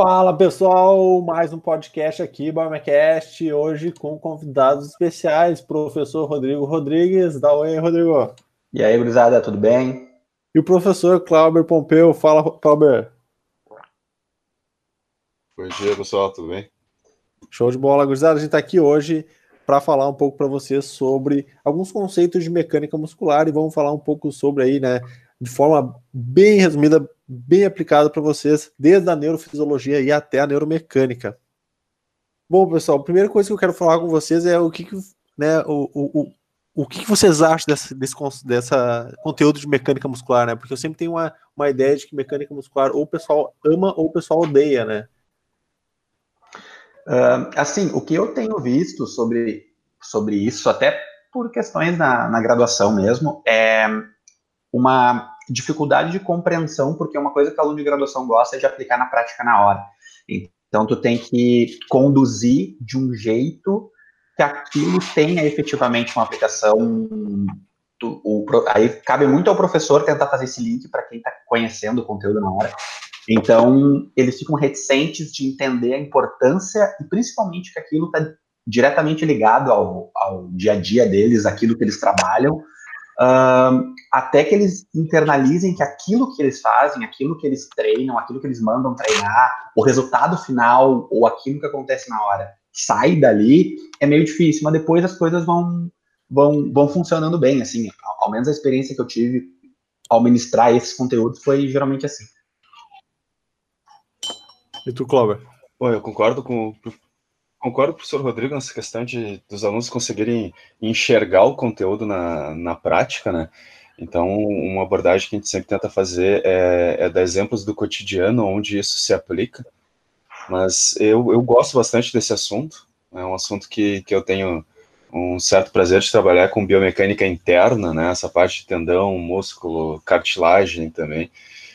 Fala pessoal, mais um podcast aqui, BioMecast, hoje com convidados especiais, professor Rodrigo Rodrigues. Dá oi, Rodrigo. E aí, gurizada, tudo bem? E o professor Clauber Pompeu. Fala, Clauber. Bom dia, pessoal, tudo bem? Show de bola, gurizada. A gente está aqui hoje para falar um pouco para vocês sobre alguns conceitos de mecânica muscular e vamos falar um pouco sobre aí, né, de forma bem resumida, bem aplicada para vocês, desde a neurofisiologia e até a neuromecânica. Bom, pessoal, a primeira coisa que eu quero falar com vocês é o que, que né, o, o, o que, que vocês acham desse, desse, dessa conteúdo de mecânica muscular, né? Porque eu sempre tenho uma, uma ideia de que mecânica muscular ou o pessoal ama ou o pessoal odeia, né? Uh, assim, o que eu tenho visto sobre, sobre isso, até por questões na, na graduação mesmo, é uma dificuldade de compreensão, porque uma coisa que o aluno de graduação gosta é de aplicar na prática na hora. Então, tu tem que conduzir de um jeito que aquilo tenha efetivamente uma aplicação. Do, o, aí cabe muito ao professor tentar fazer esse link para quem está conhecendo o conteúdo na hora. Então, eles ficam reticentes de entender a importância e principalmente que aquilo está diretamente ligado ao, ao dia a dia deles, aquilo que eles trabalham, Uh, até que eles internalizem que aquilo que eles fazem, aquilo que eles treinam, aquilo que eles mandam treinar, o resultado final ou aquilo que acontece na hora sai dali, é meio difícil, mas depois as coisas vão, vão, vão funcionando bem, assim, ao, ao menos a experiência que eu tive ao ministrar esses conteúdos foi geralmente assim. E tu, Clover? Bom, eu concordo com, Concordo com o professor Rodrigo nessa questão de dos alunos conseguirem enxergar o conteúdo na, na prática, né? Então, uma abordagem que a gente sempre tenta fazer é, é dar exemplos do cotidiano onde isso se aplica. Mas eu, eu gosto bastante desse assunto, é um assunto que, que eu tenho um certo prazer de trabalhar com biomecânica interna, né? Essa parte de tendão, músculo, cartilagem também.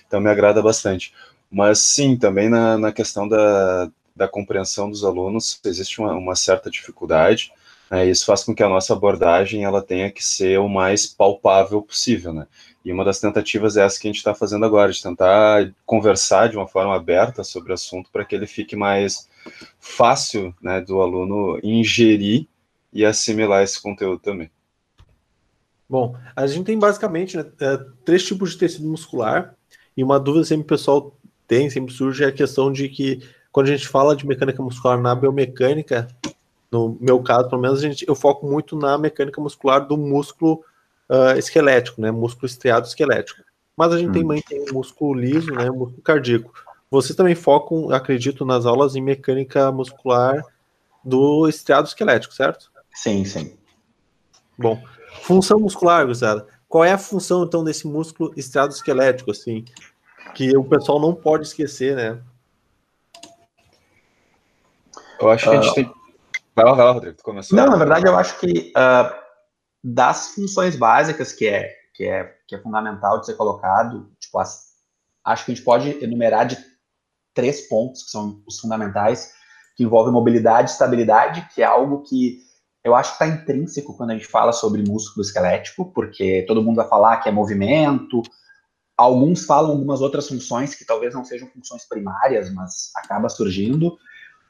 Então, me agrada bastante. Mas sim, também na, na questão da, da compreensão dos alunos existe uma, uma certa dificuldade. Né, isso faz com que a nossa abordagem ela tenha que ser o mais palpável possível, né? E uma das tentativas é essa que a gente está fazendo agora, de tentar conversar de uma forma aberta sobre o assunto para que ele fique mais fácil né, do aluno ingerir e assimilar esse conteúdo também. Bom, a gente tem basicamente né, é, três tipos de tecido muscular, e uma dúvida sempre o pessoal tem, sempre surge, é a questão de que quando a gente fala de mecânica muscular na biomecânica, no meu caso, pelo menos, a gente, eu foco muito na mecânica muscular do músculo uh, esquelético, né? Músculo estriado esquelético. Mas a gente hum. também tem o músculo liso, né? O músculo cardíaco. Vocês também focam, acredito, nas aulas em mecânica muscular do estriado esquelético, certo? Sim, sim. Bom, função muscular, Gustavo. Qual é a função, então, desse músculo estriado esquelético, assim? Que o pessoal não pode esquecer, né? Eu acho que a gente uh, tem. Vai lá, vai lá, Rodrigo. Tu começou. Não, na verdade, eu acho que uh, das funções básicas que é, que, é, que é fundamental de ser colocado, tipo, as, acho que a gente pode enumerar de três pontos que são os fundamentais, que envolvem mobilidade e estabilidade, que é algo que eu acho que está intrínseco quando a gente fala sobre músculo esquelético, porque todo mundo vai falar que é movimento, alguns falam algumas outras funções que talvez não sejam funções primárias, mas acaba surgindo.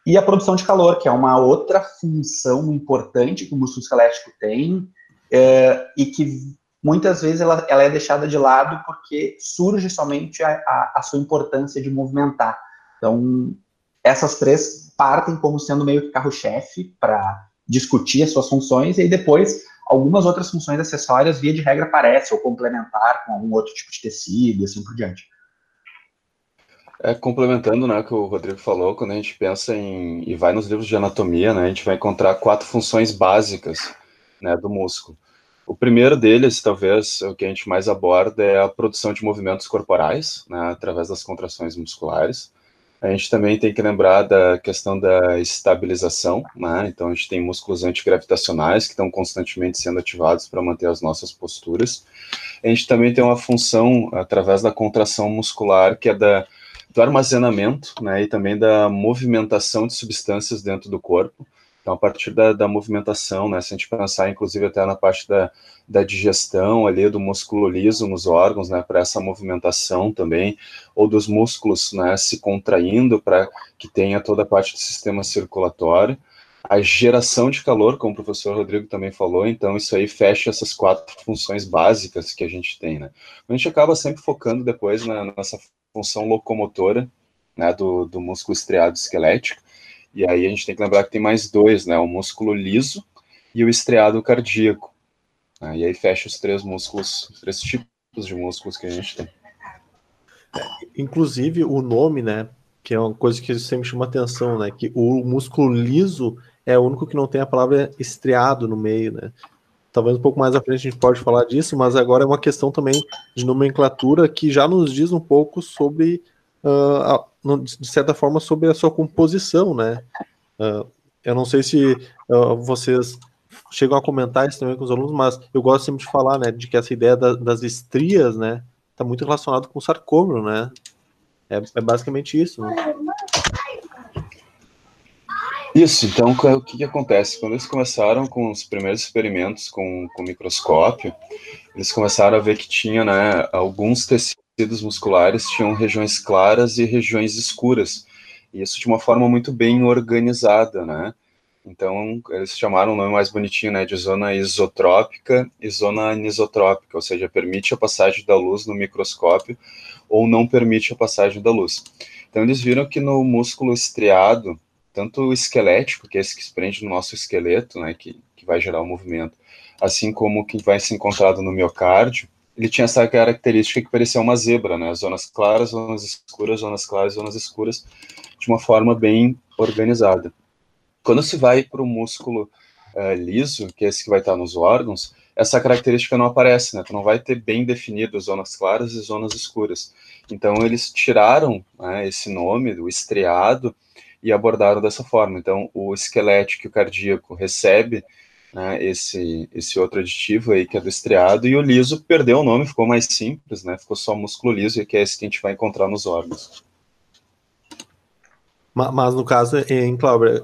E a produção de calor, que é uma outra função importante que o músculo esquelético tem é, e que muitas vezes ela, ela, é deixada de lado porque surge somente a, a, a sua importância de movimentar. Então, essas três partem como sendo meio que carro-chefe para discutir as suas funções e aí depois algumas outras funções acessórias, via de regra, aparecem, ou complementar com algum outro tipo de tecido e assim por diante. É, complementando né, o que o Rodrigo falou, quando a gente pensa em e vai nos livros de anatomia, né, a gente vai encontrar quatro funções básicas né, do músculo. O primeiro deles, talvez, o que a gente mais aborda é a produção de movimentos corporais, né, através das contrações musculares. A gente também tem que lembrar da questão da estabilização, né? Então a gente tem músculos antigravitacionais que estão constantemente sendo ativados para manter as nossas posturas. A gente também tem uma função através da contração muscular que é da do armazenamento né, e também da movimentação de substâncias dentro do corpo. Então, a partir da, da, movimentação, né, se a gente pensar, inclusive, até na parte da, da digestão ali, do músculo liso nos órgãos, né, para essa movimentação também, ou dos músculos, né, se contraindo para que tenha toda a parte do sistema circulatório, a geração de calor, como o professor Rodrigo também falou, então isso aí fecha essas quatro funções básicas que a gente tem, né. A gente acaba sempre focando depois na nossa função locomotora, né, do, do músculo estriado esquelético, e aí a gente tem que lembrar que tem mais dois, né? O músculo liso e o estriado cardíaco. Né? E aí fecha os três músculos, os três tipos de músculos que a gente tem. Inclusive o nome, né? Que é uma coisa que sempre chama atenção, né? Que o músculo liso é o único que não tem a palavra estriado no meio, né? Talvez um pouco mais à frente a gente pode falar disso, mas agora é uma questão também de nomenclatura que já nos diz um pouco sobre uh, de certa forma, sobre a sua composição, né? Uh, eu não sei se uh, vocês chegam a comentar isso também com os alunos, mas eu gosto sempre de falar, né, de que essa ideia da, das estrias, né, está muito relacionado com o sarcômero, né? É, é basicamente isso. Né? Isso, então o que, que acontece? Quando eles começaram com os primeiros experimentos com, com microscópio, eles começaram a ver que tinha né, alguns tecidos musculares tinham regiões claras e regiões escuras, e isso de uma forma muito bem organizada, né? Então, eles chamaram o nome mais bonitinho, né, de zona isotrópica e zona anisotrópica, ou seja, permite a passagem da luz no microscópio ou não permite a passagem da luz. Então, eles viram que no músculo estriado, tanto o esquelético, que é esse que se prende no nosso esqueleto, né, que, que vai gerar o movimento, assim como o que vai ser encontrado no miocárdio, ele tinha essa característica que parecia uma zebra, né? Zonas claras, zonas escuras, zonas claras, zonas escuras, de uma forma bem organizada. Quando se vai para o músculo uh, liso, que é esse que vai estar nos órgãos, essa característica não aparece, né? Tu não vai ter bem definido zonas claras e zonas escuras. Então eles tiraram né, esse nome, o estriado, e abordaram dessa forma. Então o esquelético e o cardíaco recebe né, esse, esse outro aditivo aí que é do estriado, e o liso perdeu o nome, ficou mais simples, né, ficou só músculo liso, que é esse que a gente vai encontrar nos órgãos. Mas, no caso, em Cláudio,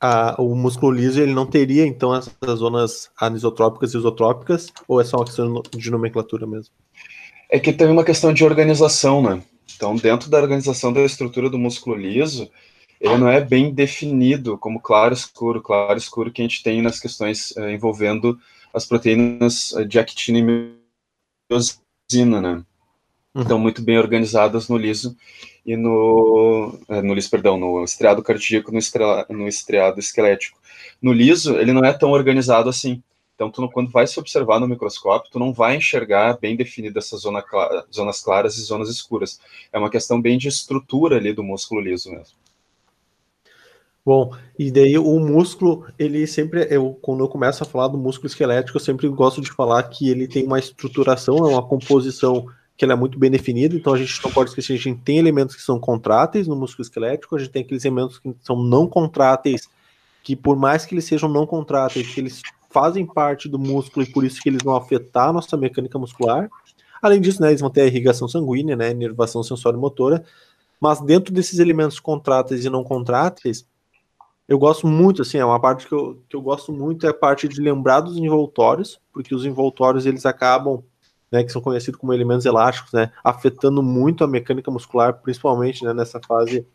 a, o músculo liso ele não teria então essas zonas anisotrópicas e isotrópicas, ou é só uma questão de nomenclatura mesmo? É que tem uma questão de organização, né? Então, dentro da organização da estrutura do músculo liso, ele não é bem definido como claro escuro, claro escuro que a gente tem nas questões uh, envolvendo as proteínas eh, de actina e miosina, né? Uhum. Então, muito bem organizadas no liso e no, uh, no liso, perdão, no estriado cardíaco, no, estra, no estriado esquelético. No liso, ele não é tão organizado assim. Então, tu, quando vai se observar no microscópio, tu não vai enxergar bem definidas essas zona, zonas claras e zonas escuras. É uma questão bem de estrutura ali do músculo liso mesmo. Bom, e daí o músculo, ele sempre, eu, quando eu começo a falar do músculo esquelético, eu sempre gosto de falar que ele tem uma estruturação, é uma composição que ela é muito bem definida, então a gente não pode esquecer, a gente tem elementos que são contráteis no músculo esquelético, a gente tem aqueles elementos que são não contráteis, que por mais que eles sejam não contráteis, que eles fazem parte do músculo e por isso que eles vão afetar a nossa mecânica muscular. Além disso, né, eles vão ter a irrigação sanguínea, né, inervação sensório motora, mas dentro desses elementos contráteis e não contráteis, eu gosto muito, assim, é uma parte que eu, que eu gosto muito é a parte de lembrar dos envoltórios, porque os envoltórios eles acabam, né, que são conhecidos como elementos elásticos, né, afetando muito a mecânica muscular, principalmente né, nessa fase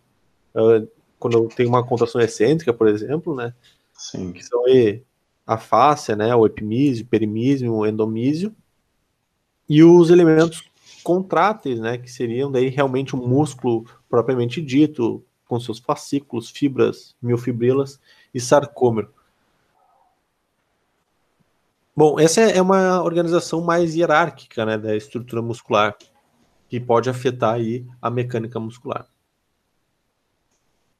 uh, quando eu tenho uma contração excêntrica, por exemplo, né, Sim. que são aí a fáscia, né, o epimísio, perimísio, o endomísio, e os elementos contráteis, né, que seriam daí realmente o músculo propriamente dito, com seus fascículos, fibras, miofibrilas e sarcômero. Bom, essa é uma organização mais hierárquica né, da estrutura muscular, que pode afetar aí a mecânica muscular.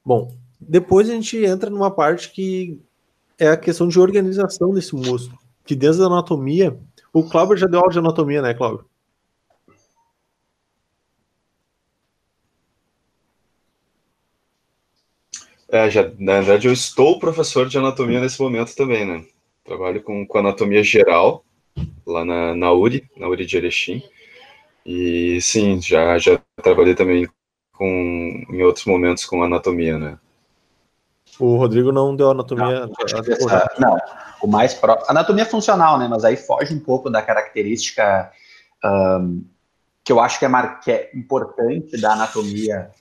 Bom, depois a gente entra numa parte que é a questão de organização desse músculo, que desde a anatomia, o Cláudio já deu aula de anatomia, né, Cláudio? É, já, na verdade, eu estou professor de anatomia nesse momento também, né? Trabalho com, com anatomia geral, lá na, na URI, na URI de Erechim. E sim, já, já trabalhei também com, em outros momentos com anatomia, né? O Rodrigo não deu anatomia. Não, essa, não o mais próximo. Anatomia funcional, né? Mas aí foge um pouco da característica um, que eu acho que é, mar... que é importante da anatomia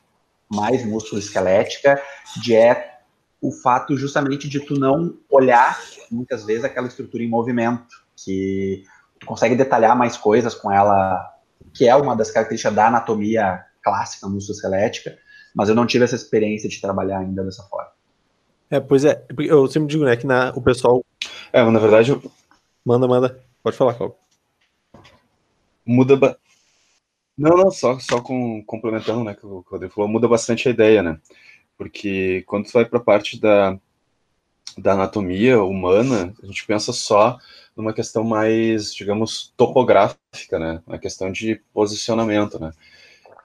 mais músculo-esquelética, de é o fato justamente de tu não olhar muitas vezes aquela estrutura em movimento, que tu consegue detalhar mais coisas com ela, que é uma das características da anatomia clássica músculo-esquelética, mas eu não tive essa experiência de trabalhar ainda dessa forma. É, pois é, eu sempre digo, né, que na, o pessoal. É, na verdade. Eu... Manda, manda. Pode falar, Calvo. Muda. Não, não, só, só com, complementando, né, que o Rodrigo falou, muda bastante a ideia, né? Porque quando tu vai para a parte da, da anatomia humana, a gente pensa só numa questão mais, digamos, topográfica, né? Uma questão de posicionamento, né?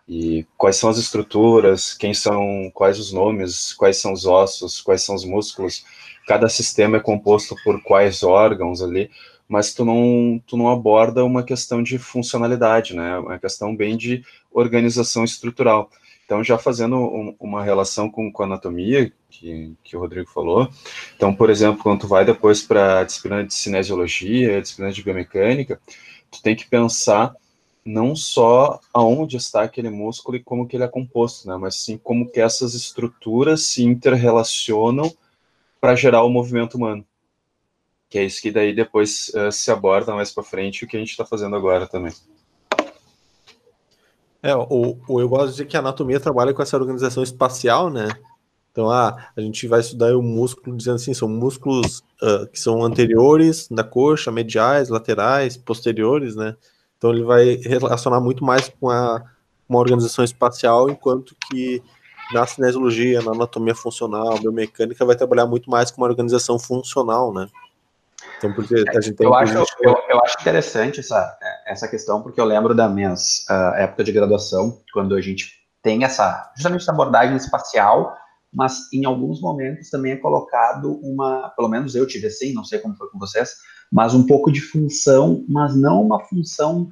e quais são as estruturas, quem são, quais os nomes, quais são os ossos, quais são os músculos. Cada sistema é composto por quais órgãos ali, mas tu não, tu não aborda uma questão de funcionalidade, né? Uma questão bem de organização estrutural. Então, já fazendo um, uma relação com, com a anatomia, que, que o Rodrigo falou, então, por exemplo, quando tu vai depois para a disciplina de cinesiologia, a disciplina de biomecânica, tu tem que pensar não só aonde está aquele músculo e como que ele é composto, né, mas sim como que essas estruturas se interrelacionam para gerar o movimento humano. Que é isso que daí depois uh, se aborda mais para frente o que a gente está fazendo agora também. É, o, o, eu gosto de dizer que a anatomia trabalha com essa organização espacial, né? Então, ah, a gente vai estudar o músculo dizendo assim, são músculos uh, que são anteriores da coxa, mediais, laterais, posteriores, né? Então ele vai relacionar muito mais com a, uma organização espacial, enquanto que na cinesiologia, na anatomia funcional, biomecânica, vai trabalhar muito mais com uma organização funcional, né? Então, porque a gente tem eu, acho, eu, eu, acho interessante essa, essa questão, porque eu lembro da minha uh, época de graduação, quando a gente tem essa, justamente essa abordagem espacial, mas em alguns momentos também é colocado uma, pelo menos eu tive assim, não sei como foi com vocês, mas um pouco de função, mas não uma função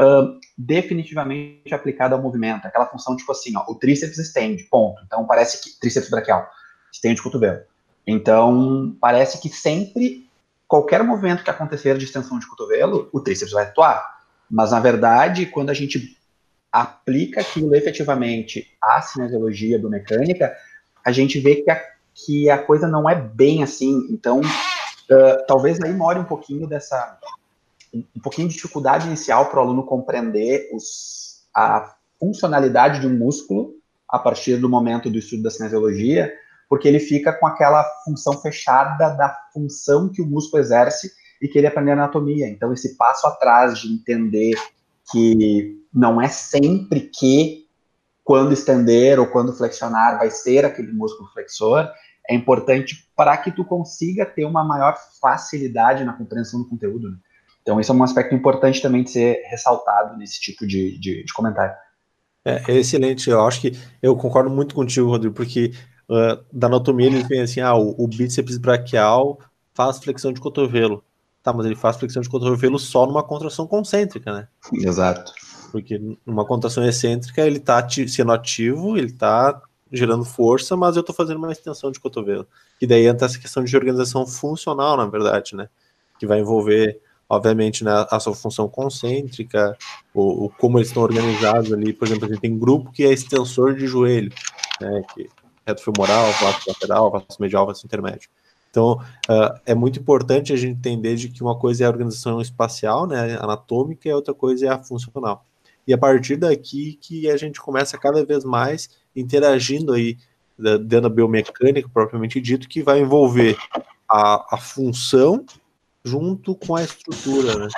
uh, definitivamente aplicada ao movimento. Aquela função tipo assim, ó, o tríceps estende, ponto. Então parece que tríceps braquial, estende o cotovelo. Então parece que sempre qualquer movimento que acontecer de extensão de cotovelo, o tríceps vai atuar. Mas na verdade, quando a gente aplica aquilo efetivamente à cinesiologia do mecânica, a gente vê que a, que a coisa não é bem assim. Então, uh, talvez aí more um pouquinho dessa. um pouquinho de dificuldade inicial para o aluno compreender os, a funcionalidade de um músculo a partir do momento do estudo da cinesiologia, porque ele fica com aquela função fechada da função que o músculo exerce e que ele aprende anatomia. Então, esse passo atrás de entender que não é sempre que quando estender ou quando flexionar vai ser aquele músculo flexor, é importante para que tu consiga ter uma maior facilidade na compreensão do conteúdo. Né? Então, isso é um aspecto importante também de ser ressaltado nesse tipo de, de, de comentário. É, é, excelente, eu acho que eu concordo muito contigo, Rodrigo, porque uh, da anatomia eles vêm assim, ah, o, o bíceps braquial faz flexão de cotovelo. Tá, mas ele faz flexão de cotovelo só numa contração concêntrica, né? Exato porque numa contração excêntrica ele está sendo ativo, ele está gerando força, mas eu estou fazendo uma extensão de cotovelo. E daí entra essa questão de organização funcional, na verdade, né? Que vai envolver, obviamente, né, a sua função concêntrica, o, o como eles estão organizados ali. Por exemplo, a gente tem grupo que é extensor de joelho, né? Que reto femoral, vaso lateral, vaso medial, vaso intermédio. Então, uh, é muito importante a gente entender de que uma coisa é a organização espacial, né, anatômica, e a outra coisa é a funcional. E a partir daqui que a gente começa cada vez mais interagindo aí dentro da biomecânica propriamente dito, que vai envolver a, a função junto com a estrutura, né?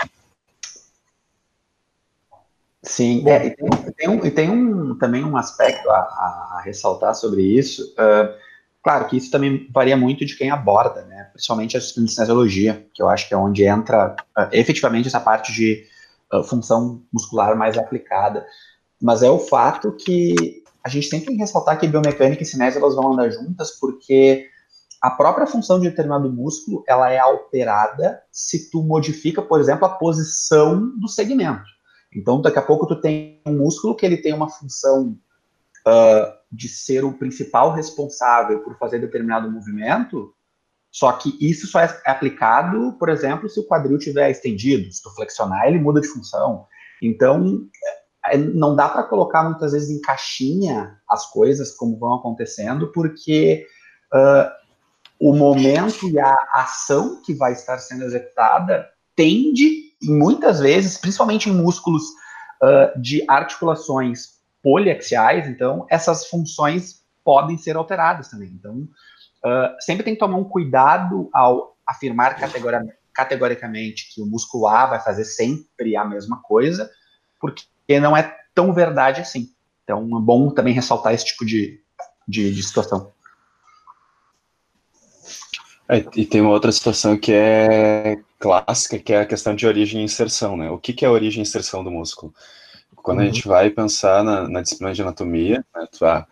Sim, é, e tem, tem, um, tem um, também um aspecto a, a ressaltar sobre isso. Uh, claro que isso também varia muito de quem aborda, né? Principalmente a kinesiologia, que eu acho que é onde entra uh, efetivamente essa parte de função muscular mais aplicada. Mas é o fato que a gente tem que ressaltar que biomecânica e cinésia elas vão andar juntas porque a própria função de determinado músculo ela é alterada se tu modifica, por exemplo, a posição do segmento. Então, daqui a pouco tu tem um músculo que ele tem uma função uh, de ser o principal responsável por fazer determinado movimento, só que isso só é aplicado, por exemplo, se o quadril tiver estendido, se tu flexionar, ele muda de função. Então, é, não dá para colocar muitas vezes em caixinha as coisas como vão acontecendo, porque uh, o momento e a ação que vai estar sendo executada tende, muitas vezes, principalmente em músculos uh, de articulações poliaxiais, então essas funções podem ser alteradas também. Então, uh, sempre tem que tomar um cuidado ao afirmar categoricamente que o músculo A vai fazer sempre a mesma coisa, porque não é tão verdade assim. Então, é bom também ressaltar esse tipo de, de, de situação. É, e tem uma outra situação que é clássica, que é a questão de origem e inserção, né? O que, que é a origem e inserção do músculo? Quando uhum. a gente vai pensar na, na disciplina de anatomia, né, tu, ah,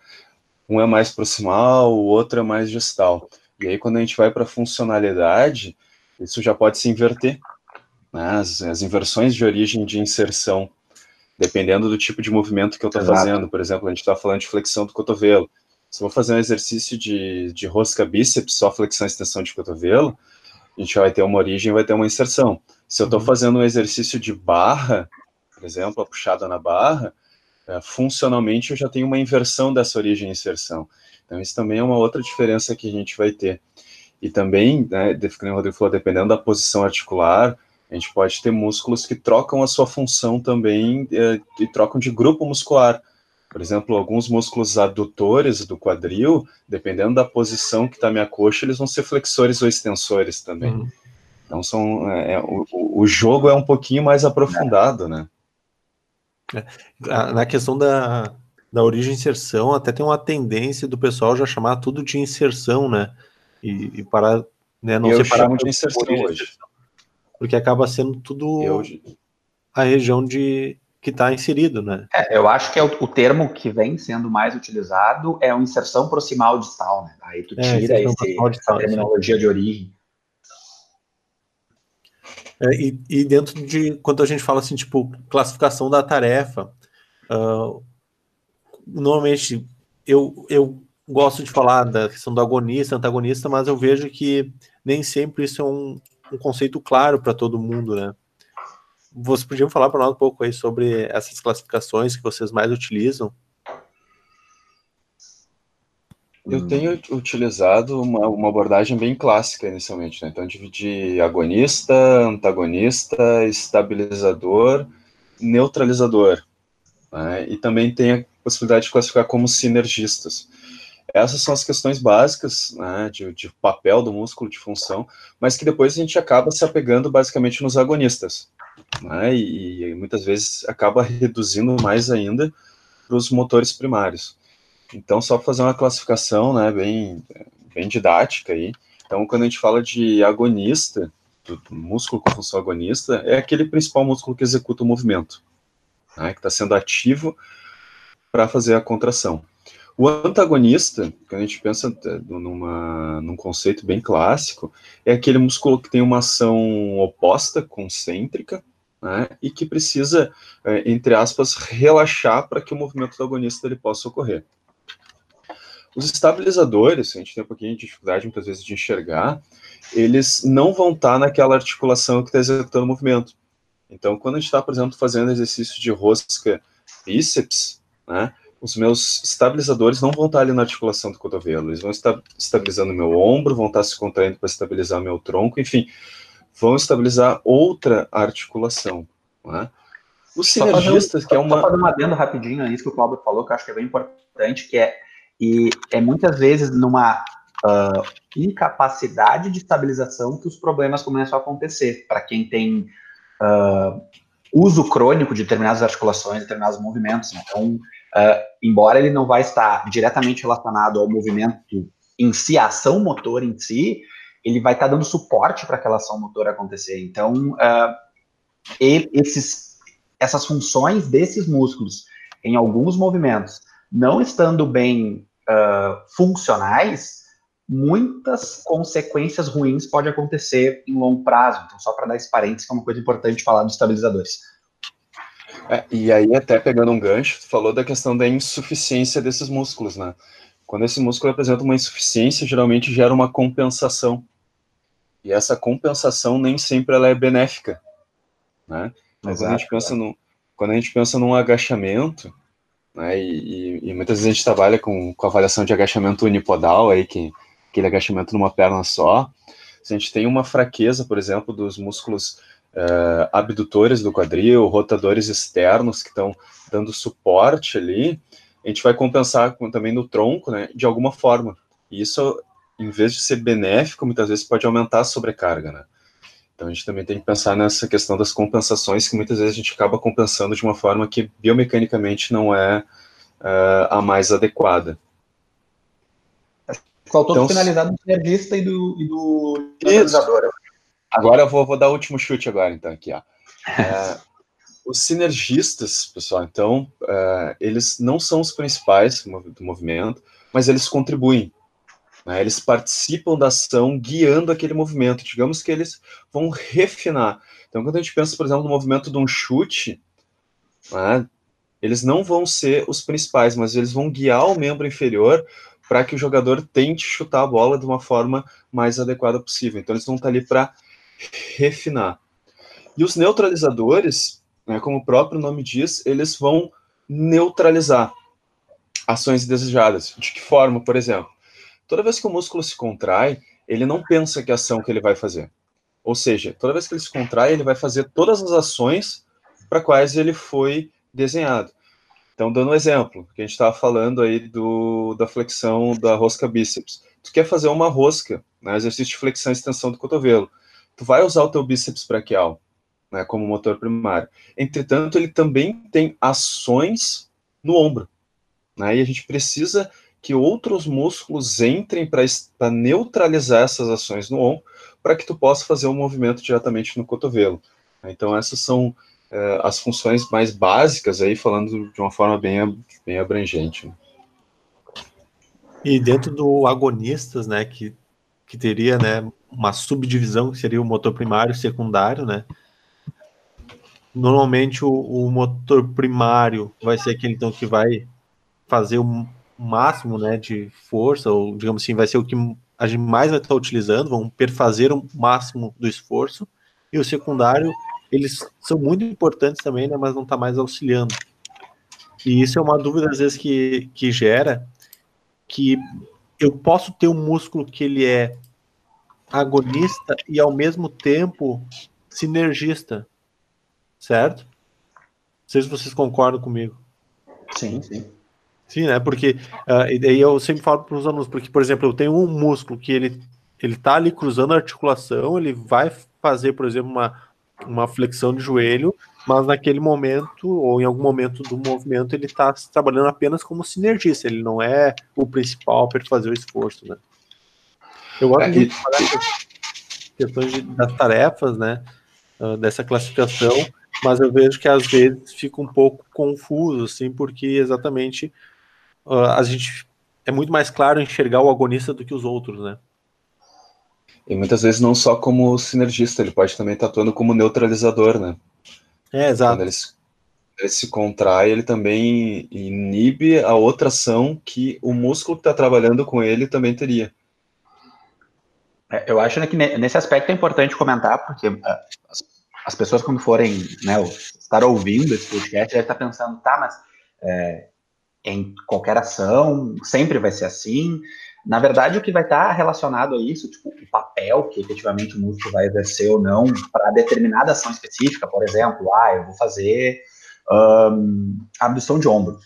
um é mais proximal, o outro é mais distal. E aí, quando a gente vai para funcionalidade, isso já pode se inverter. Né? As, as, inversões de origem de inserção, dependendo do tipo de movimento que eu estou fazendo. Por exemplo, a gente está falando de flexão do cotovelo. Se eu vou fazer um exercício de, de rosca bíceps, só flexão e extensão de cotovelo, a gente vai ter uma origem vai ter uma inserção. Se eu estou uhum. fazendo um exercício de barra, por exemplo, a puxada na barra, é, funcionalmente eu já tenho uma inversão dessa origem e inserção. Então, isso também é uma outra diferença que a gente vai ter. E também, né, como o Rodrigo falou, dependendo da posição articular, a gente pode ter músculos que trocam a sua função também é, e trocam de grupo muscular. Por exemplo, alguns músculos adutores do quadril, dependendo da posição que está minha coxa, eles vão ser flexores ou extensores também. Uhum. Então, são, é, é o, o, jogo é um pouquinho mais aprofundado, né? É. Na questão da, da origem inserção, até tem uma tendência do pessoal já chamar tudo de inserção, né? E, e parar, né, não eu separar de inserção hoje. Porque acaba sendo tudo eu... a região de, que está inserido, né? É, eu acho que é o, o, termo que vem sendo mais utilizado é uma inserção proximal distal, né? Aí tu é, tira esse, essa terminologia de origem. É, e, e, dentro de quando a gente fala assim, tipo, classificação da tarefa, uh, normalmente eu, eu gosto de falar da questão do agonista, antagonista, mas eu vejo que nem sempre isso é um, um conceito claro para todo mundo, né? Vocês podiam falar para nós um pouco aí sobre essas classificações que vocês mais utilizam? Eu tenho utilizado uma, uma abordagem bem clássica inicialmente, né? Então, dividir agonista, antagonista, estabilizador, neutralizador. Né? E também tem a possibilidade de classificar como sinergistas. Essas são as questões básicas né, de, de, papel do músculo, de função, mas que depois a gente acaba se apegando basicamente nos agonistas né, e, e, muitas vezes acaba reduzindo mais ainda para os motores primários. Então, só para fazer uma classificação né, bem, bem didática aí, então quando a gente fala de agonista, do, músculo com função agonista, é aquele principal músculo que executa o movimento, né, que está sendo ativo para fazer a contração. O antagonista, quando a gente pensa é, numa, num conceito bem clássico, é aquele músculo que tem uma ação oposta, concêntrica, né, e que precisa, é, entre aspas, relaxar para que o movimento do agonista ele possa ocorrer. Os estabilizadores, a gente tem um pouquinho de dificuldade muitas vezes de enxergar, eles não vão estar naquela articulação que está executando o movimento. Então, quando a gente está, por exemplo, fazendo exercício de rosca bíceps, né, os meus estabilizadores não vão estar ali na articulação do cotovelo, eles vão estar estabilizando meu ombro, vão estar se contraindo para estabilizar meu tronco, enfim, vão estabilizar outra articulação. Né? Os sinergistas, que é uma. Só fazer uma adendo rapidinho nisso que o Cláudio falou, que eu acho que é bem importante, que é, e é muitas vezes numa uh, incapacidade de estabilização que os problemas começam a acontecer. Para quem tem uh, uso crônico de determinadas articulações, determinados movimentos. Né? Então, uh, embora ele não vai estar diretamente relacionado ao movimento em si, a ação motor em si, ele vai estar dando suporte para aquela ação motor acontecer. Então, uh, esses, essas funções desses músculos em alguns movimentos não estando bem uh, funcionais, muitas consequências ruins podem acontecer em longo prazo. Então, só para dar esse parênteses, que é uma coisa importante falar dos estabilizadores. É, e aí, até pegando um gancho, tu falou da questão da insuficiência desses músculos, né? Quando esse músculo apresenta uma insuficiência, geralmente gera uma compensação. E essa compensação nem sempre ela é benéfica, né? Mas quando a gente pensa no, quando a gente pensa num agachamento, né, e, e, e, muitas vezes a gente trabalha com, com avaliação de agachamento unipodal, aí, que, aquele agachamento numa perna só, se a gente tem uma fraqueza, por exemplo, dos músculos uh, abdutores do quadril, rotadores externos que estão dando suporte ali, a gente vai compensar com, também no tronco, né, de alguma forma. E isso, em vez de ser benéfico, muitas vezes pode aumentar a sobrecarga, né. Então a gente também tem que pensar nessa questão das compensações, que muitas vezes a gente acaba compensando de uma forma que biomecanicamente não é uh, a mais adequada. Faltou então, finalizar do sinergista e do, e do. Agora eu vou, vou, dar o último chute agora, então, aqui, ó. É, os sinergistas, pessoal, então, é, eles não são os principais do movimento, mas eles contribuem. Né? Eles participam da ação guiando aquele movimento. Digamos que eles vão refinar. Então, quando a gente pensa, por exemplo, no movimento de um chute, né, eles não vão ser os principais, mas eles vão guiar o membro inferior para que o jogador tente chutar a bola de uma forma mais adequada possível. Então eles vão estar ali para refinar. E os neutralizadores, né, como o próprio nome diz, eles vão neutralizar ações desejadas. De que forma, por exemplo? Toda vez que o músculo se contrai, ele não pensa que ação que ele vai fazer. Ou seja, toda vez que ele se contrai, ele vai fazer todas as ações para quais ele foi desenhado. Então, dando um exemplo, que a gente estava falando aí do, da flexão da rosca bíceps. Tu quer fazer uma rosca, né, exercício de flexão e extensão do cotovelo. Tu vai usar o teu bíceps braquial, né, como motor primário. Entretanto, ele também tem ações no ombro. Né, e a gente precisa que outros músculos entrem para neutralizar essas ações no ombro, para que tu possa fazer um movimento diretamente no cotovelo. Então, essas são uh, as funções mais básicas aí, falando de uma forma bem, bem abrangente. Né? E dentro do agonistas, né, que, que teria, né, uma subdivisão que seria o motor primário e secundário, né, normalmente o, o, motor primário vai ser aquele então que vai fazer o máximo, né, de força, ou digamos assim, vai ser o que a gente mais vai estar utilizando, vão perfazer o máximo do esforço, e o secundário eles são muito importantes também, né, mas não está mais auxiliando. E isso é uma dúvida, às vezes, que, que gera que eu posso ter um músculo que ele é agonista e, ao mesmo tempo, sinergista, certo? Não sei se vocês concordam comigo. Sim, sim. Sim, né? Porque uh, e daí eu sempre falo para os alunos, porque, por exemplo, eu tenho um músculo que ele ele está ali cruzando a articulação, ele vai fazer, por exemplo, uma, uma flexão de joelho, mas naquele momento, ou em algum momento do movimento, ele está trabalhando apenas como sinergista, ele não é o principal para fazer o esforço, né? Eu gosto é, de questões de, das tarefas, né, uh, dessa classificação, mas eu vejo que às vezes fica um pouco confuso, assim, porque exatamente uh, a gente é muito mais claro enxergar o agonista do que os outros, né? E muitas vezes não só como sinergista, ele pode também estar atuando como neutralizador, né? É, exato. Quando ele, ele se contrai, ele também inibe a outra ação que o músculo que está trabalhando com ele também teria. É, eu acho né, que nesse aspecto é importante comentar, porque ah, as, as pessoas, quando forem né, estar ouvindo esse podcast, devem estar pensando, tá, mas é, em qualquer ação sempre vai ser assim, na verdade, o que vai estar relacionado a isso, tipo, o papel que efetivamente o músculo vai exercer ou não para determinada ação específica, por exemplo, ah, eu vou fazer um, abdução de ombro.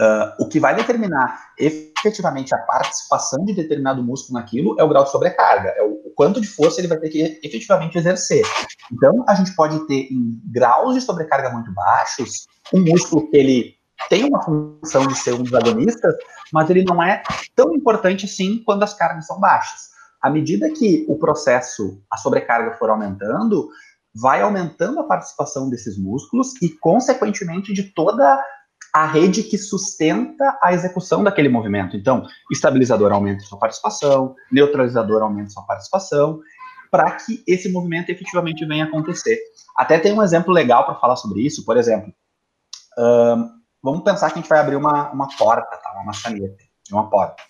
Uh, o que vai determinar efetivamente a participação de determinado músculo naquilo é o grau de sobrecarga, é o, o quanto de força ele vai ter que efetivamente exercer. Então, a gente pode ter em graus de sobrecarga muito baixos um músculo que ele tem uma função de ser um dos agonistas, mas ele não é tão importante assim quando as cargas são baixas. À medida que o processo, a sobrecarga for aumentando, vai aumentando a participação desses músculos e, consequentemente, de toda a rede que sustenta a execução daquele movimento. Então, estabilizador aumenta sua participação, neutralizador aumenta sua participação, para que esse movimento efetivamente venha acontecer. Até tem um exemplo legal para falar sobre isso, por exemplo, vamos pensar que a gente vai abrir uma, uma porta, tá? uma maçaneta uma porta.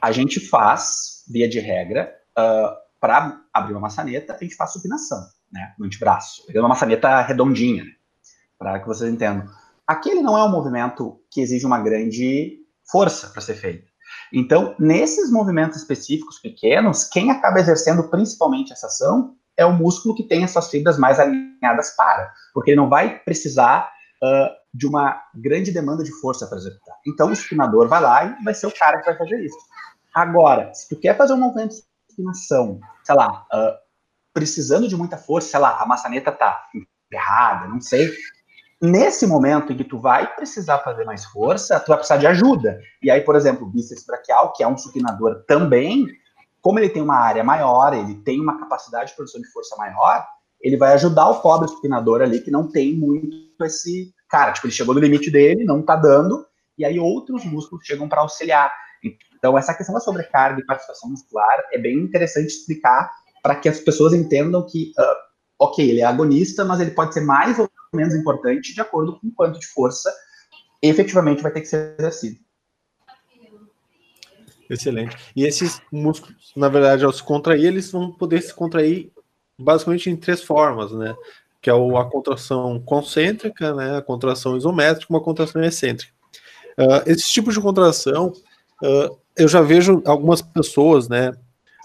A gente faz, via de regra, uh, para abrir uma maçaneta, a gente faz supinação, né, no antebraço. Pegando uma maçaneta redondinha, né, para que vocês entendam. Aquele não é um movimento que exige uma grande força para ser feito. Então, nesses movimentos específicos pequenos, quem acaba exercendo principalmente essa ação é o músculo que tem as suas fibras mais alinhadas para, porque ele não vai precisar uh, de uma grande demanda de força para executar. Então, o supinador vai lá e vai ser o cara que vai fazer isso. Agora, se tu quer fazer um movimento de supinação, sei lá, uh, precisando de muita força, sei lá, a maçaneta tá errada, não sei, nesse momento em que tu vai precisar fazer mais força, tu vai precisar de ajuda. E aí, por exemplo, o bíceps braquial, que é um supinador também, como ele tem uma área maior, ele tem uma capacidade de produção de força maior, ele vai ajudar o pobre supinador ali que não tem muito esse cara, tipo, ele chegou no limite dele, não tá dando, e aí outros músculos chegam para auxiliar. Então, essa questão da sobrecarga e participação muscular é bem interessante explicar para que as pessoas entendam que, uh, ok, ele é agonista, mas ele pode ser mais ou menos importante de acordo com o quanto de força efetivamente vai ter que ser exercido. Excelente. E esses músculos, na verdade, ao se contrair, eles vão poder se contrair basicamente em três formas, né? Que é a contração concêntrica, né? A contração isométrica, uma contração excêntrica. Uh, esses tipos de contração, uh, eu já vejo algumas pessoas, né?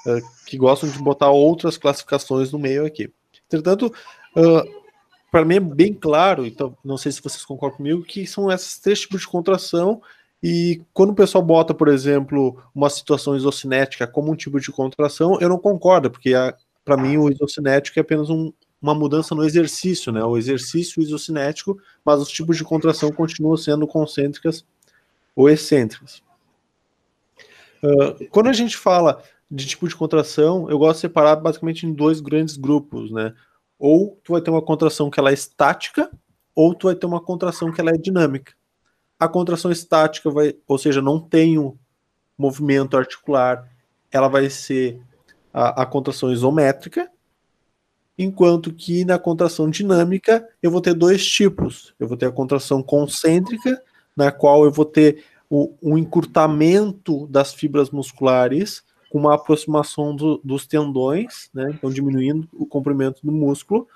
Uh, que gostam de botar outras classificações no meio aqui. Entretanto, para mim é bem claro, então não sei se vocês concordam comigo, que são esses três tipos de contração e quando o pessoal bota, por exemplo, uma situação isocinética como um tipo de contração, eu não concordo, porque para mim o isocinético é apenas um, uma mudança no exercício, né? O exercício isocinético, mas os tipos de contração continuam sendo concêntricas ou excêntricas. Uh, quando a gente fala de tipo de contração, eu gosto de separar basicamente em dois grandes grupos, né? Ou tu vai ter uma contração que ela é estática, ou tu vai ter uma contração que ela é dinâmica. A contração estática vai, ou seja, não tem um movimento articular, ela vai ser a, a contração isométrica, enquanto que na contração dinâmica eu vou ter dois tipos. Eu vou ter a contração concêntrica, na qual eu vou ter o, um encurtamento das fibras musculares com uma aproximação do, dos tendões, né? Então diminuindo o comprimento do músculo,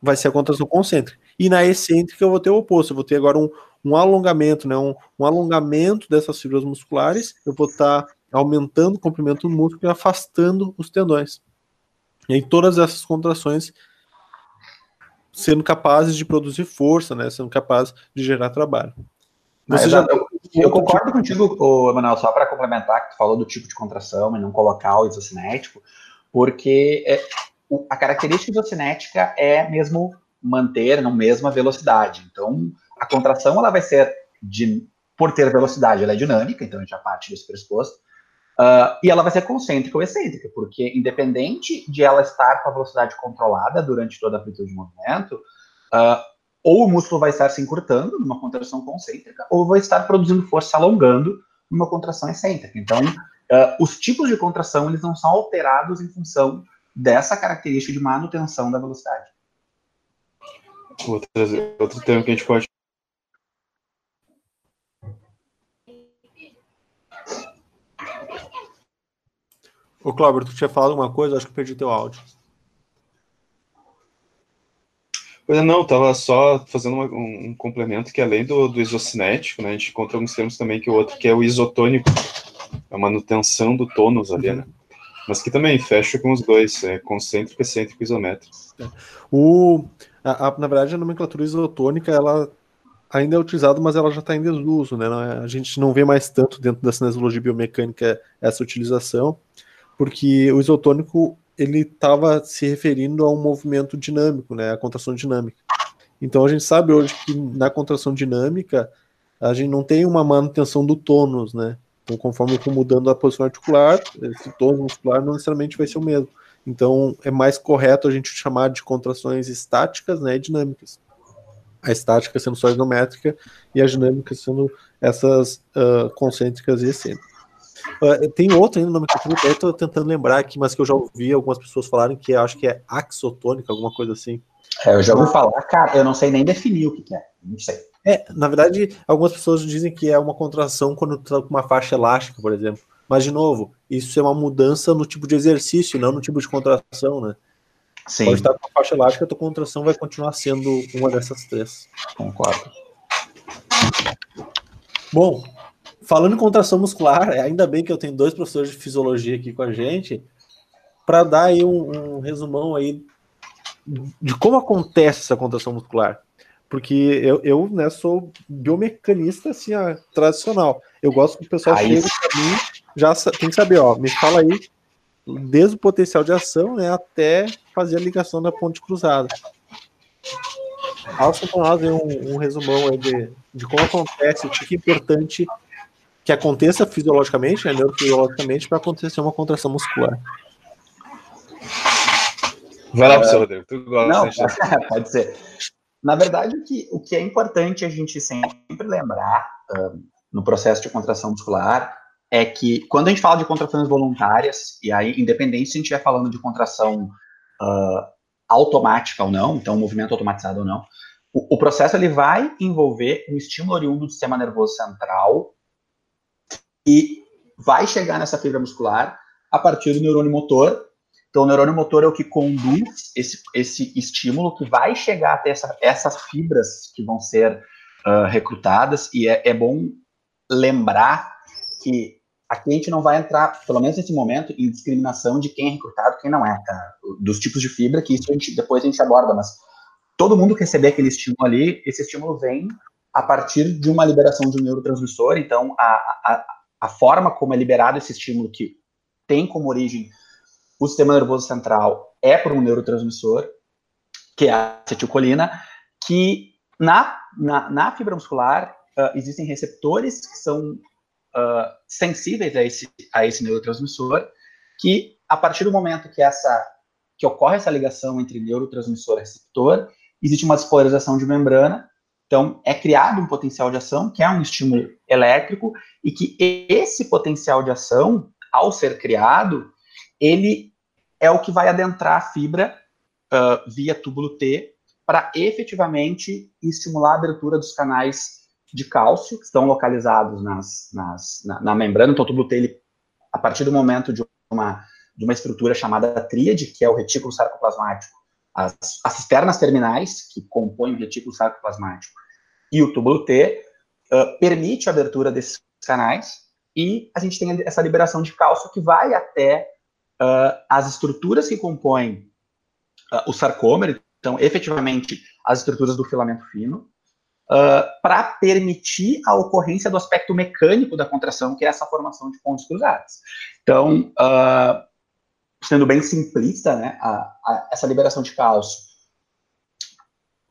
vai ser a contração concêntrica. E na excêntrica eu vou ter o oposto, eu vou ter agora um, um alongamento, né? Um, um alongamento dessas fibras musculares, eu vou estar tá aumentando o comprimento do músculo e afastando os tendões. E aí todas essas contrações sendo capazes de produzir força, né? Sendo capazes de gerar trabalho. Você já... eu, eu concordo tipo... contigo, Emanuel, só para complementar, que tu falou do tipo de contração e não colocar o isocinético, porque é, a característica isocinética é mesmo manter na mesma velocidade. Então, a contração ela vai ser de, por ter velocidade, ela é dinâmica, então a gente já parte desse pressuposto, uh, e ela vai ser concêntrica ou excêntrica, porque independente de ela estar com a velocidade controlada durante toda a amplitude de movimento, uh, ou o músculo vai estar se encurtando numa contração concêntrica, ou vai estar produzindo força alongando numa contração excêntrica. Então, uh, os tipos de contração eles não são alterados em função dessa característica de manutenção da velocidade. Outro, outro termo que a gente pode Ô, Cláudio, tu tinha falado alguma coisa? Acho que perdi teu áudio. Pois é, não, estava só fazendo uma, um, um, complemento que além do, do isocinético, né, a gente encontra alguns termos também que o outro que é o isotônico, a manutenção do tônus ali, uhum. né? Mas que também fecha com os dois, é concêntrico, excêntrico e isométrico. É. O, a, a, na verdade, a nomenclatura isotônica, ela ainda é utilizada, mas ela já está em desuso, né? É, a gente não vê mais tanto dentro da cinesiologia biomecânica essa utilização porque o isotônico ele estava se referindo a um movimento dinâmico, né, a contração dinâmica. Então a gente sabe hoje que na contração dinâmica a gente não tem uma manutenção do tônus, né? Então conforme eu for mudando a posição articular, esse tônus muscular não necessariamente vai ser o mesmo. Então é mais correto a gente chamar de contrações estáticas, né, e dinâmicas. A estática sendo só isométrica e a dinâmica sendo essas uh, concêntricas e excêntricas. Uh, tem outro ainda nome que eu estou tentando lembrar aqui, mas que eu já ouvi algumas pessoas falarem que acho que é axotônica, alguma coisa assim. É, eu já ouvi falar, cara, eu não sei nem definir o que, é, não sei. É, na verdade, algumas pessoas dizem que é uma contração quando tu tá com uma faixa elástica, por exemplo. Mas, de novo, isso é uma mudança no tipo de exercício, não no tipo de contração, né? Sim. Pode estar com a faixa elástica, a tua contração vai continuar sendo uma dessas três. Concordo. Bom, falando em contração muscular, ainda bem que eu tenho dois professores de fisiologia aqui com a gente, para dar aí um, um, resumão aí de como acontece essa contração muscular. Porque eu, eu né, sou biomecanista assim, ó, tradicional. Eu gosto que o pessoal aí. chegue para mim, já tem que saber, ó, me fala aí desde o potencial de ação né, até fazer a ligação da ponte cruzada. Faça para nós um, um resumão aí de, de como acontece, o que é importante que aconteça fisiologicamente, né, neurofisiologicamente, para acontecer uma contração muscular. Vai lá, professor Rodrigo, tu gosta. Não, né, pode ser. Na verdade, o que, o que é importante a gente sempre lembrar uh, no processo de contração muscular é que quando a gente fala de contrações voluntárias, e aí, independente se a gente estiver falando de contração uh, automática ou não, então movimento automatizado ou não, o, o, processo ele vai envolver um estímulo oriundo do sistema nervoso central e vai chegar nessa fibra muscular a partir do neurônio motor. Então, o neurônio motor é o que conduz esse, esse estímulo que vai chegar até essa, essas fibras que vão ser uh, recrutadas, e é, é bom lembrar que aqui a gente não vai entrar, pelo menos nesse momento, em discriminação de quem é recrutado e quem não é, tá? Dos tipos de fibra, que isso a gente, depois a gente aborda, mas todo mundo receber aquele estímulo ali, esse estímulo vem a partir de uma liberação de um neurotransmissor, então a, a, a forma como é liberado esse estímulo, que tem como origem o sistema nervoso central, é por um neurotransmissor, que é a acetilcolina, que na, na, na fibra muscular uh, existem receptores que são uh, sensíveis a esse, a esse neurotransmissor, que a partir do momento que essa que ocorre essa ligação entre neurotransmissor e receptor, existe uma despolarização de membrana, então é criado um potencial de ação, que é um estímulo elétrico, e que esse potencial de ação, ao ser criado, ele é o que vai adentrar a fibra uh, via túbulo T para efetivamente estimular a abertura dos canais de cálcio, que estão localizados nas, nas, na, na, membrana. Então, o túbulo T, ele, a partir do momento de uma, de uma estrutura chamada tríade, que é o retículo sarcoplasmático, as, as cisternas terminais, que compõem o retículo sarcoplasmático, e o túbulo T, uh, permite a abertura desses canais, e a gente tem essa liberação de cálcio que vai até uh, as estruturas que compõem uh, o sarcômero, então, efetivamente, as estruturas do filamento fino, para permitir a ocorrência do aspecto mecânico da contração, que é essa formação de pontos cruzados. Então, sendo bem simplista, né, a, a, essa liberação de cálcio,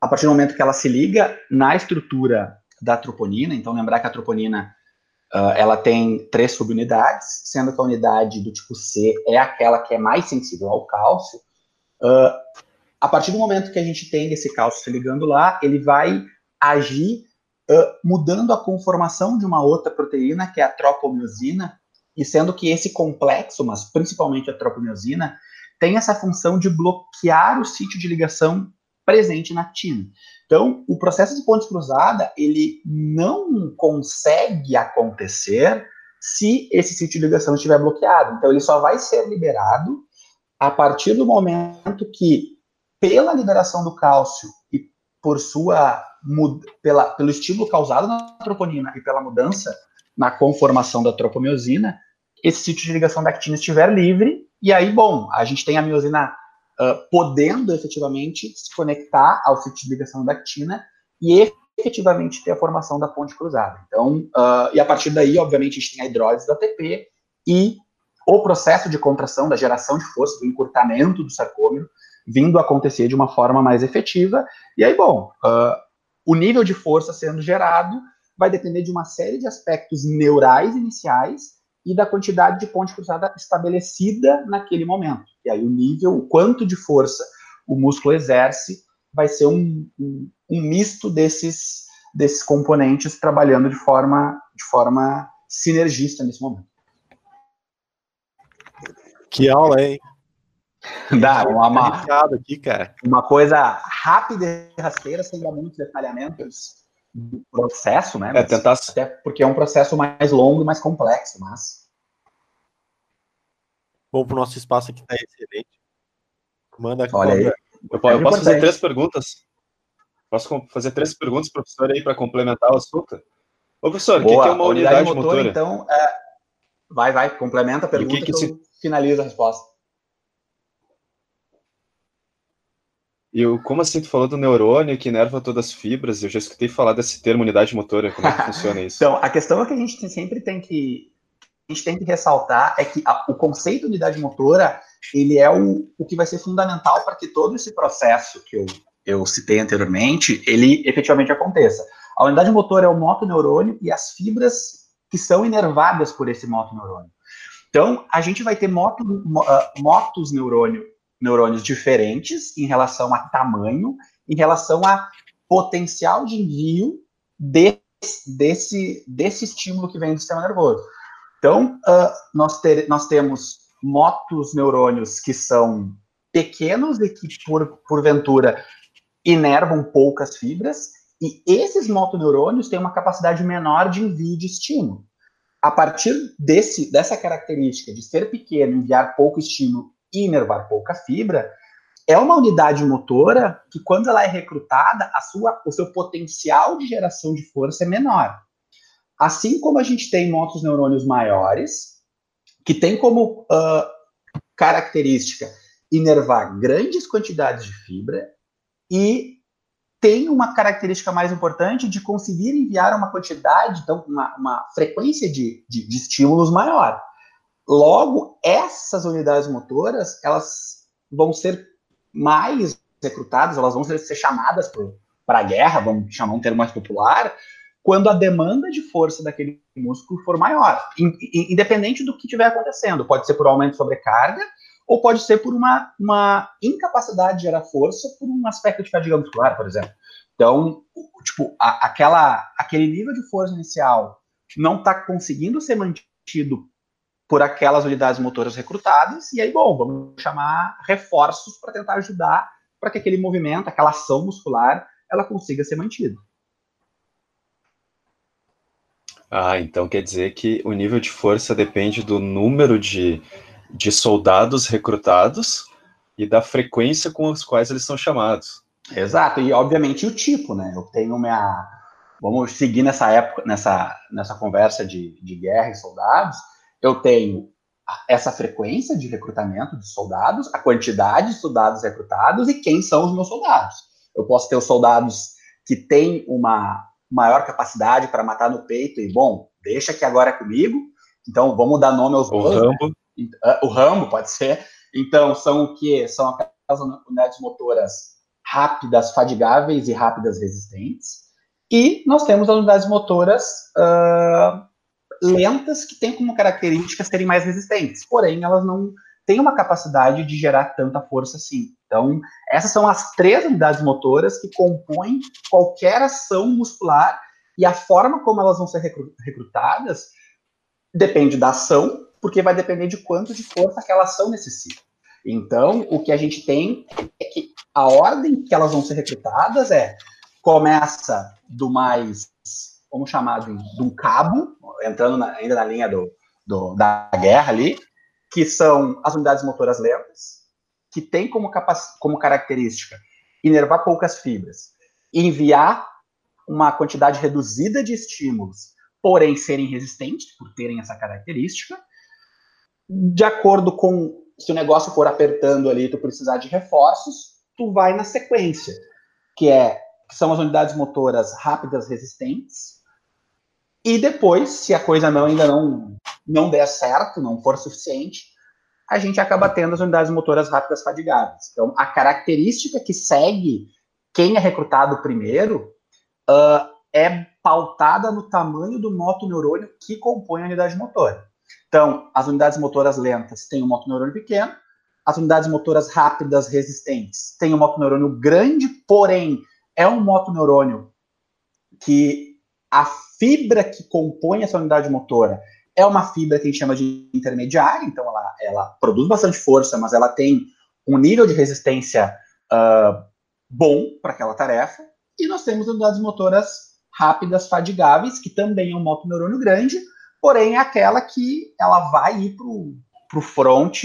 a partir do momento que ela se liga na estrutura da troponina, então lembrar que a troponina uh, ela tem três subunidades, sendo que a unidade do tipo C é aquela que é mais sensível ao cálcio. Uh, a partir do momento que a gente tem esse cálcio se ligando lá, ele vai agir uh, mudando a conformação de uma outra proteína, que é a tropomiosina, e sendo que esse complexo, mas principalmente a tropomiosina, tem essa função de bloquear o sítio de ligação presente na actina. Então, o processo de ponte cruzada, ele não consegue acontecer se esse sítio de ligação estiver bloqueado. Então, ele só vai ser liberado a partir do momento que, pela liberação do cálcio e por sua pela, pelo estímulo causado na troponina e pela mudança na conformação da tropomiosina, esse sítio de ligação da actina estiver livre, e aí, bom, a gente tem a miosina uh, podendo efetivamente se conectar ao sítio de ligação da actina e efetivamente ter a formação da ponte cruzada. Então, uh, e a partir daí, obviamente, a gente tem a hidrólise da ATP e o processo de contração, da geração de força, do encurtamento do sarcômero, vindo a acontecer de uma forma mais efetiva. E aí, bom, uh, o nível de força sendo gerado vai depender de uma série de aspectos neurais iniciais e da quantidade de ponte cruzada estabelecida naquele momento. E aí o nível, o quanto de força o músculo exerce, vai ser um, um, um misto desses, desses componentes trabalhando de forma, de forma sinergista nesse momento. Que aula, hein? Dá, uma, uma, aqui, cara. uma coisa rápida e rasteira, sem dar muitos detalhamentos do processo, né? É, tentar... Até porque é um processo mais longo e mais complexo, mas... Bom, pro nosso espaço aqui tá excelente. Manda Olha aí. Eu, eu posso fazer três perguntas? Posso fazer três perguntas, professor, aí, para complementar o assunto? Ô, professor, o que, que, é uma unidade, unidade motora? motora? Então, é... vai, vai, complementa a pergunta que, que, que se... finaliza a resposta. E o, como assim tu falou do neurônio que inerva todas as fibras? Eu já escutei falar desse termo unidade motora. Como é que funciona isso? Então, a questão é que a gente sempre tem que a gente tem que ressaltar é que a, o conceito de unidade motora ele é o, o que vai ser fundamental para que todo esse processo que eu, eu citei anteriormente ele efetivamente aconteça. A unidade motora é o motoneurônio e as fibras que são inervadas por esse motoneurônio. Então, a gente vai ter moto, uh, motos neurônio neurônios diferentes em relação a tamanho, em relação a potencial de envio desse, desse, desse estímulo que vem do sistema nervoso. Então, uh, nós, ter, nós temos motos neurônios que são pequenos e que, por, porventura, inervam poucas fibras, e esses motoneurônios têm uma capacidade menor de envio de estímulo. A partir desse, dessa característica de ser pequeno, enviar pouco estímulo inervar pouca fibra, é uma unidade motora que, quando ela é recrutada, a sua, o seu potencial de geração de força é menor. Assim como a gente tem motos neurônios maiores, que tem como uh, característica inervar grandes quantidades de fibra e tem uma característica mais importante de conseguir enviar uma quantidade, então, uma, uma frequência de, de, de estímulos maior. Logo, essas unidades motoras, elas vão ser mais recrutadas, elas vão ser, ser chamadas para a guerra, vamos chamar um termo mais popular, quando a demanda de força daquele músculo for maior, independente do que estiver acontecendo. Pode ser por aumento de sobrecarga, ou pode ser por uma, uma incapacidade de gerar força por um aspecto de fadiga muscular, por exemplo. Então, tipo, a, aquela, aquele nível de força inicial não está conseguindo ser mantido por aquelas unidades motoras recrutadas, e aí, bom, vamos chamar reforços para tentar ajudar para que aquele movimento, aquela ação muscular, ela consiga ser mantida. Ah, então quer dizer que o nível de força depende do número de, de soldados recrutados e da frequência com os quais eles são chamados. Exato, e obviamente o tipo, né? Eu tenho minha. Vamos seguir nessa época, nessa, nessa conversa de, de guerra e soldados eu tenho essa frequência de recrutamento de soldados, a quantidade de soldados recrutados e quem são os meus soldados. Eu posso ter os soldados que têm uma maior capacidade para matar no peito e, bom, deixa que agora é comigo, então vamos dar nome aos o Rambo. Né? O Rambo pode ser. Então, são o que? São aquelas unidades motoras rápidas, fadigáveis e rápidas resistentes. E nós temos as unidades motoras uh, lentas que têm como característica serem mais resistentes, porém elas não têm uma capacidade de gerar tanta força assim. Então, essas são as três unidades motoras que compõem qualquer ação muscular e a forma como elas vão ser recrutadas depende da ação, porque vai depender de quanto de força aquela ação necessita. Então, o que a gente tem é que a ordem que elas vão ser recrutadas é começa do mais vamos chamar de, de um cabo, entrando na, ainda na linha do, do, da guerra ali, que são as unidades motoras lentas, que tem como, como característica inervar poucas fibras, enviar uma quantidade reduzida de estímulos, porém serem resistentes, por terem essa característica, de acordo com se o negócio for apertando ali, tu precisar de reforços, tu vai na sequência, que é que são as unidades motoras rápidas resistentes, e depois, se a coisa não ainda não, não der certo, não for suficiente, a gente acaba tendo as unidades motoras rápidas fadigáveis. Então, a característica que segue quem é recrutado primeiro uh, é pautada no tamanho do motoneurônio que compõe a unidade motora. Então, as unidades motoras lentas têm um motoneurônio pequeno, as unidades motoras rápidas resistentes têm um motoneurônio grande, porém é um motoneurônio que a fibra que compõe essa unidade motora É uma fibra que a gente chama de intermediária, então ela, ela produz bastante força, mas ela tem um nível de resistência uh, bom para aquela tarefa. E nós temos unidades motoras rápidas, fadigáveis, que também é um motoneurônio grande, porém é aquela que ela vai ir para o front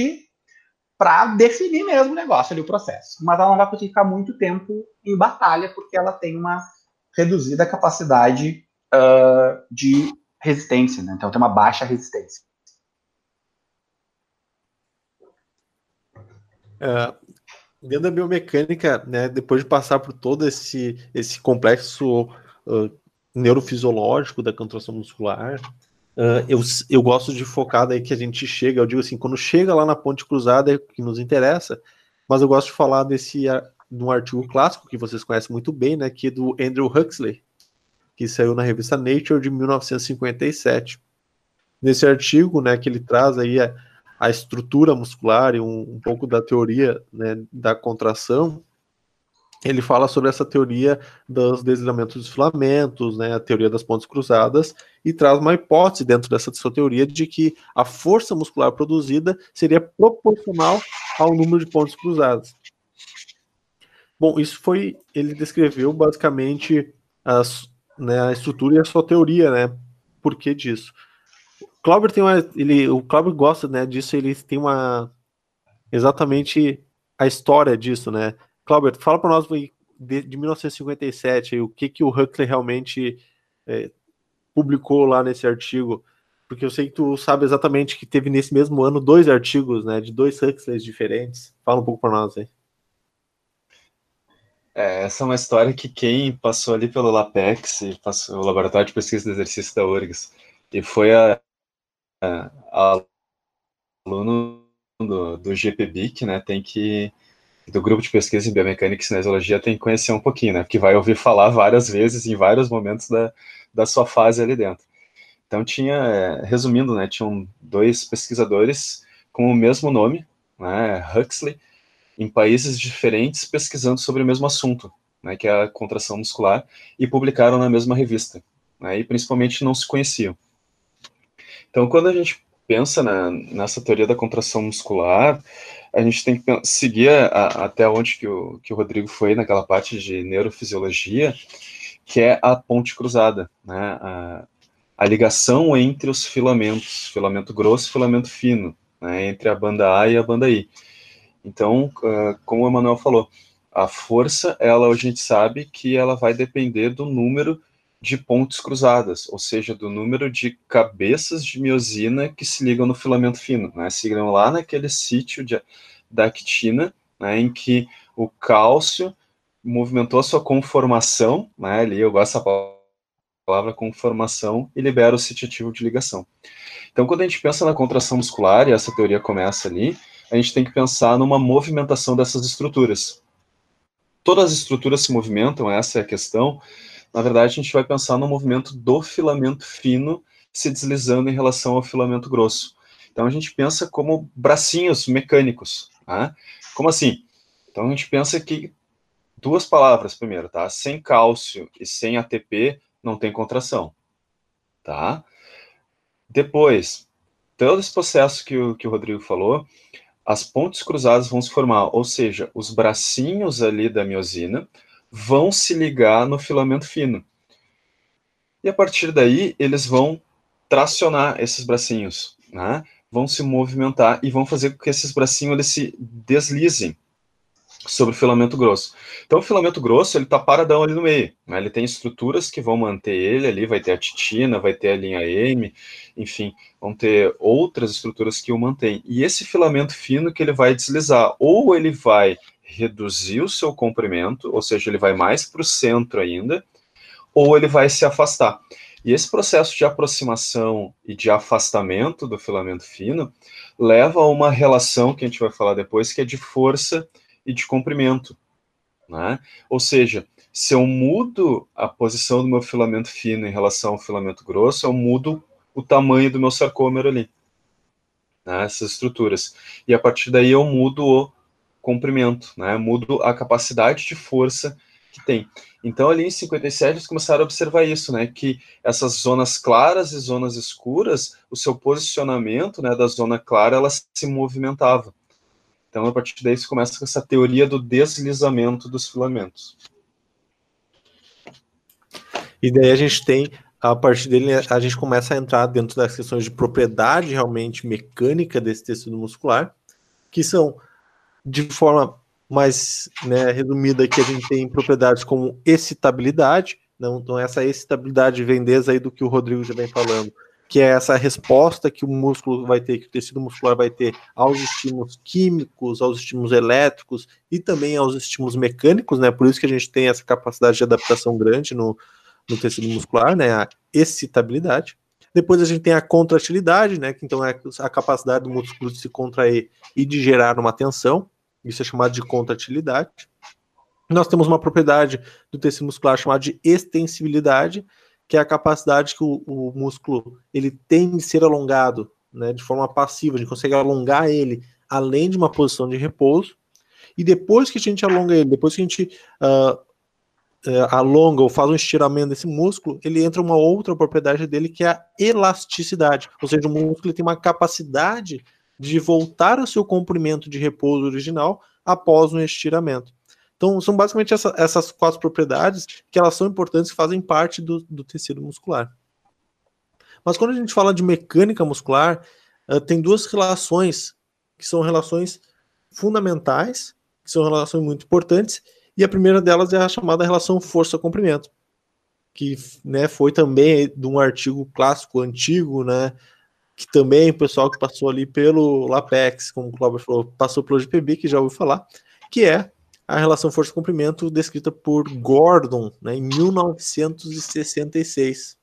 para definir mesmo o negócio ali, o processo. Mas ela não vai conseguir ficar muito tempo em batalha, porque ela tem uma reduzida capacidade uh, de resistência, né? Então tem uma baixa resistência. Uh, dentro da biomecânica, né, depois de passar por todo esse, esse complexo uh, neurofisiológico da contração muscular, Uh, eu, eu gosto de focar daí que a gente chega, eu digo assim, quando chega lá na ponte cruzada é que nos interessa, mas eu gosto de falar desse de um artigo clássico que vocês conhecem muito bem, né, que é do Andrew Huxley, que saiu na revista Nature de 1957. Nesse artigo, né, que ele traz aí a, a estrutura muscular e um, um pouco da teoria né, da contração, ele fala sobre essa teoria dos deslizamentos dos filamentos, né, a teoria das pontes cruzadas, e traz uma hipótese dentro dessa sua teoria de que a força muscular produzida seria proporcional ao número de pontes cruzadas. Bom, isso foi, ele descreveu basicamente as, né, a estrutura e a sua teoria, né, por que disso. Clauber tem uma, ele, o Clauber gosta, né, disso, ele tem uma, exatamente a história disso, né, Clauber, fala para nós de, de 1957 o que, que o Huxley realmente é, publicou lá nesse artigo, porque eu sei que tu sabe exatamente que teve nesse mesmo ano dois artigos, né, de dois Huxleys diferentes. Fala um pouco para nós aí. É, essa é uma história que quem passou ali pelo LAPEX, passou, o Laboratório de Pesquisa do Exercício da URGS, e foi a, a, a aluno do, do GPBIC, né, tem que do grupo de pesquisa em biomecânica e cinesiologia tem que conhecer um pouquinho, né? Porque vai ouvir falar várias vezes em vários momentos da, da sua fase ali dentro. Então tinha, é, resumindo, né, tinham dois pesquisadores com o mesmo nome, né, Huxley, em países diferentes pesquisando sobre o mesmo assunto, né, que é a contração muscular, e publicaram na mesma revista, né, e principalmente não se conheciam. Então, quando a gente pensa na, nessa teoria da contração muscular, a gente tem que seguir a, até onde que o, que o Rodrigo foi naquela parte de neurofisiologia, que é a ponte cruzada, né? A, a ligação entre os filamentos, filamento grosso e filamento fino, né? entre a banda A e a banda I. Então, uh, como o Emanuel falou, a força, ela a gente sabe que ela vai depender do número de pontes cruzadas, ou seja, do número de cabeças de miosina que se ligam no filamento fino, né? Se ligam lá naquele sítio de, da actina, né, em que o cálcio movimentou a sua conformação, né, ali eu gosto dessa palavra conformação, e libera o sítio ativo de ligação. Então, quando a gente pensa na contração muscular, e essa teoria começa ali, a gente tem que pensar numa movimentação dessas estruturas. Todas as estruturas se movimentam, essa é a questão, na verdade, a gente vai pensar no movimento do filamento fino se deslizando em relação ao filamento grosso. Então, a gente pensa como bracinhos mecânicos. Tá? Como assim? Então, a gente pensa que duas palavras primeiro, tá? Sem cálcio e sem ATP não tem contração, tá? Depois, todo esse processo que o, que o Rodrigo falou, as pontes cruzadas vão se formar, ou seja, os bracinhos ali da miosina vão se ligar no filamento fino. E a partir daí, eles vão tracionar esses bracinhos, né? vão se movimentar e vão fazer com que esses bracinhos eles se deslizem sobre o filamento grosso. Então, o filamento grosso, ele está paradão ali no meio, né? ele tem estruturas que vão manter ele ali, vai ter a titina, vai ter a linha M, enfim, vão ter outras estruturas que o mantêm. E esse filamento fino que ele vai deslizar, ou ele vai reduzir o seu comprimento, ou seja, ele vai mais para o centro ainda, ou ele vai se afastar. E esse processo de aproximação e de afastamento do filamento fino leva a uma relação que a gente vai falar depois, que é de força e de comprimento. Né? Ou seja, se eu mudo a posição do meu filamento fino em relação ao filamento grosso, eu mudo o tamanho do meu sarcômero ali, né? essas estruturas. E a partir daí eu mudo o comprimento, né? mudo a capacidade de força que tem. Então, ali em 57, eles começaram a observar isso, né? Que essas zonas claras e zonas escuras, o seu posicionamento né, da zona clara, ela se movimentava. Então, a partir daí, se começa com essa teoria do deslizamento dos filamentos. E daí a gente tem, a partir dele, a gente começa a entrar dentro das questões de propriedade realmente mecânica desse tecido muscular, que são, de forma mais né, resumida, que a gente tem propriedades como excitabilidade, não, então essa excitabilidade vem desde aí do que o Rodrigo já vem falando, que é essa resposta que o músculo vai ter, que o tecido muscular vai ter aos estímulos químicos, aos estímulos elétricos e também aos estímulos mecânicos, né? Por isso que a gente tem essa capacidade de adaptação grande no, no tecido muscular, né? A excitabilidade. Depois a gente tem a contratilidade, né? Que então é a capacidade do músculo de se contrair e de gerar uma tensão. Isso é chamado de contratilidade. Nós temos uma propriedade do tecido muscular chamada de extensibilidade, que é a capacidade que o, o músculo ele tem de ser alongado né, de forma passiva, a gente consegue alongar ele além de uma posição de repouso, e depois que a gente alonga ele, depois que a gente uh, uh, alonga ou faz um estiramento desse músculo, ele entra uma outra propriedade dele que é a elasticidade, ou seja, o músculo tem uma capacidade de voltar ao seu comprimento de repouso original após um estiramento. Então, são basicamente essa, essas quatro propriedades que elas são importantes e fazem parte do, do, tecido muscular. Mas quando a gente fala de mecânica muscular, uh, tem duas relações que são relações fundamentais, que são relações muito importantes, e a primeira delas é a chamada relação força-comprimento, que né, foi também de um artigo clássico antigo, né, que também o pessoal que passou ali pelo LAPEX, como o Cláudio falou, passou pelo GPB, que já ouviu falar, que é a relação força-comprimento descrita por Gordon né, em 1966.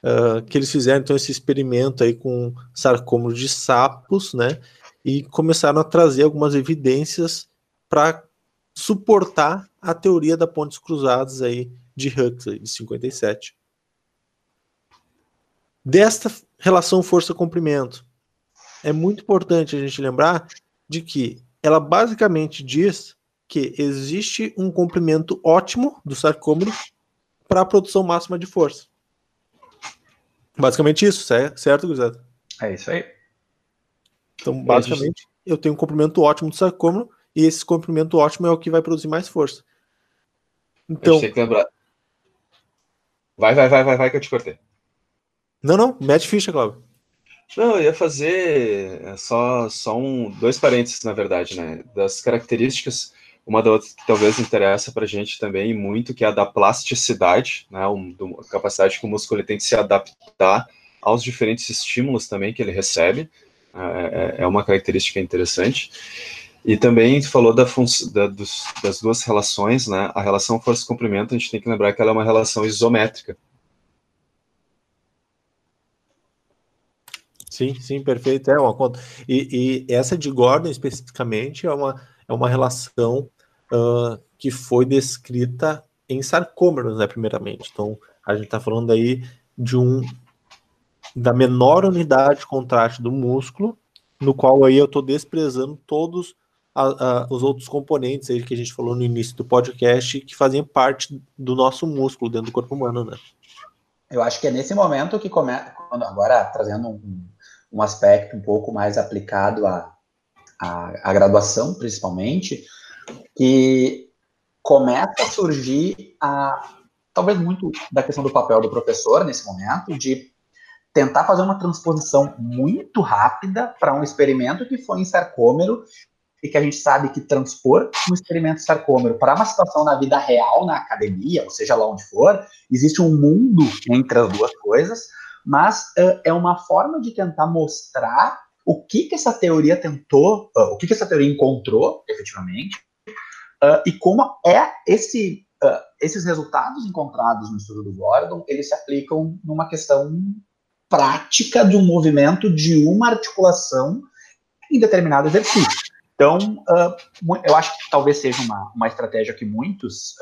Uh, que eles fizeram então esse experimento aí com sarcômeros de sapos, né? E começaram a trazer algumas evidências para suportar a teoria da pontes cruzadas aí de Huxley de 57. Desta relação força-comprimento, é muito importante a gente lembrar de que ela basicamente diz que existe um comprimento ótimo do sarcômero para a produção máxima de força. Basicamente isso, certo, Guizado? É isso aí. Então, basicamente, eu tenho um comprimento ótimo do sarcômero e esse comprimento ótimo é o que vai produzir mais força. Então. Que lembrar. Vai, vai, vai, vai, vai, que eu te cortei. Não, não, mete ficha, Cláudio. Não, eu ia fazer é, só, só um, dois parênteses, na verdade, né? Das características, uma da outra que talvez interessa para a gente também muito, que é a da plasticidade, né? A capacidade que o músculo tem de se adaptar aos diferentes estímulos também que ele recebe. É, é, é uma característica interessante. E também falou da, da dos, das duas relações, né? A relação força-comprimento, a gente tem que lembrar que ela é uma relação isométrica. Sim, sim, perfeito. É uma conta. E, e, essa de Gordon especificamente é uma, é uma relação uh, que foi descrita em sarcômeros, né, primeiramente. Então, a gente está falando aí de um da menor unidade de contraste do músculo, no qual aí eu estou desprezando todos a, a, os outros componentes aí que a gente falou no início do podcast que fazem parte do nosso músculo dentro do corpo humano, né? Eu acho que é nesse momento que começa, agora trazendo um, um aspecto um pouco mais aplicado à, à, à graduação, principalmente, que começa a surgir a talvez muito da questão do papel do professor nesse momento, de tentar fazer uma transposição muito rápida para um experimento que foi em sarcômero e que a gente sabe que transpor um experimento sarcômero para uma situação na vida real, na academia, ou seja lá onde for, existe um mundo entre as duas coisas, mas uh, é uma forma de tentar mostrar o que, que essa teoria tentou, uh, o que, que essa teoria encontrou, efetivamente, uh, e como é esse, esses resultados encontrados no estudo do Gordon, eles se aplicam numa questão prática um movimento de uma articulação em determinado exercício. Então, eu acho que talvez seja uma, uma estratégia que muitos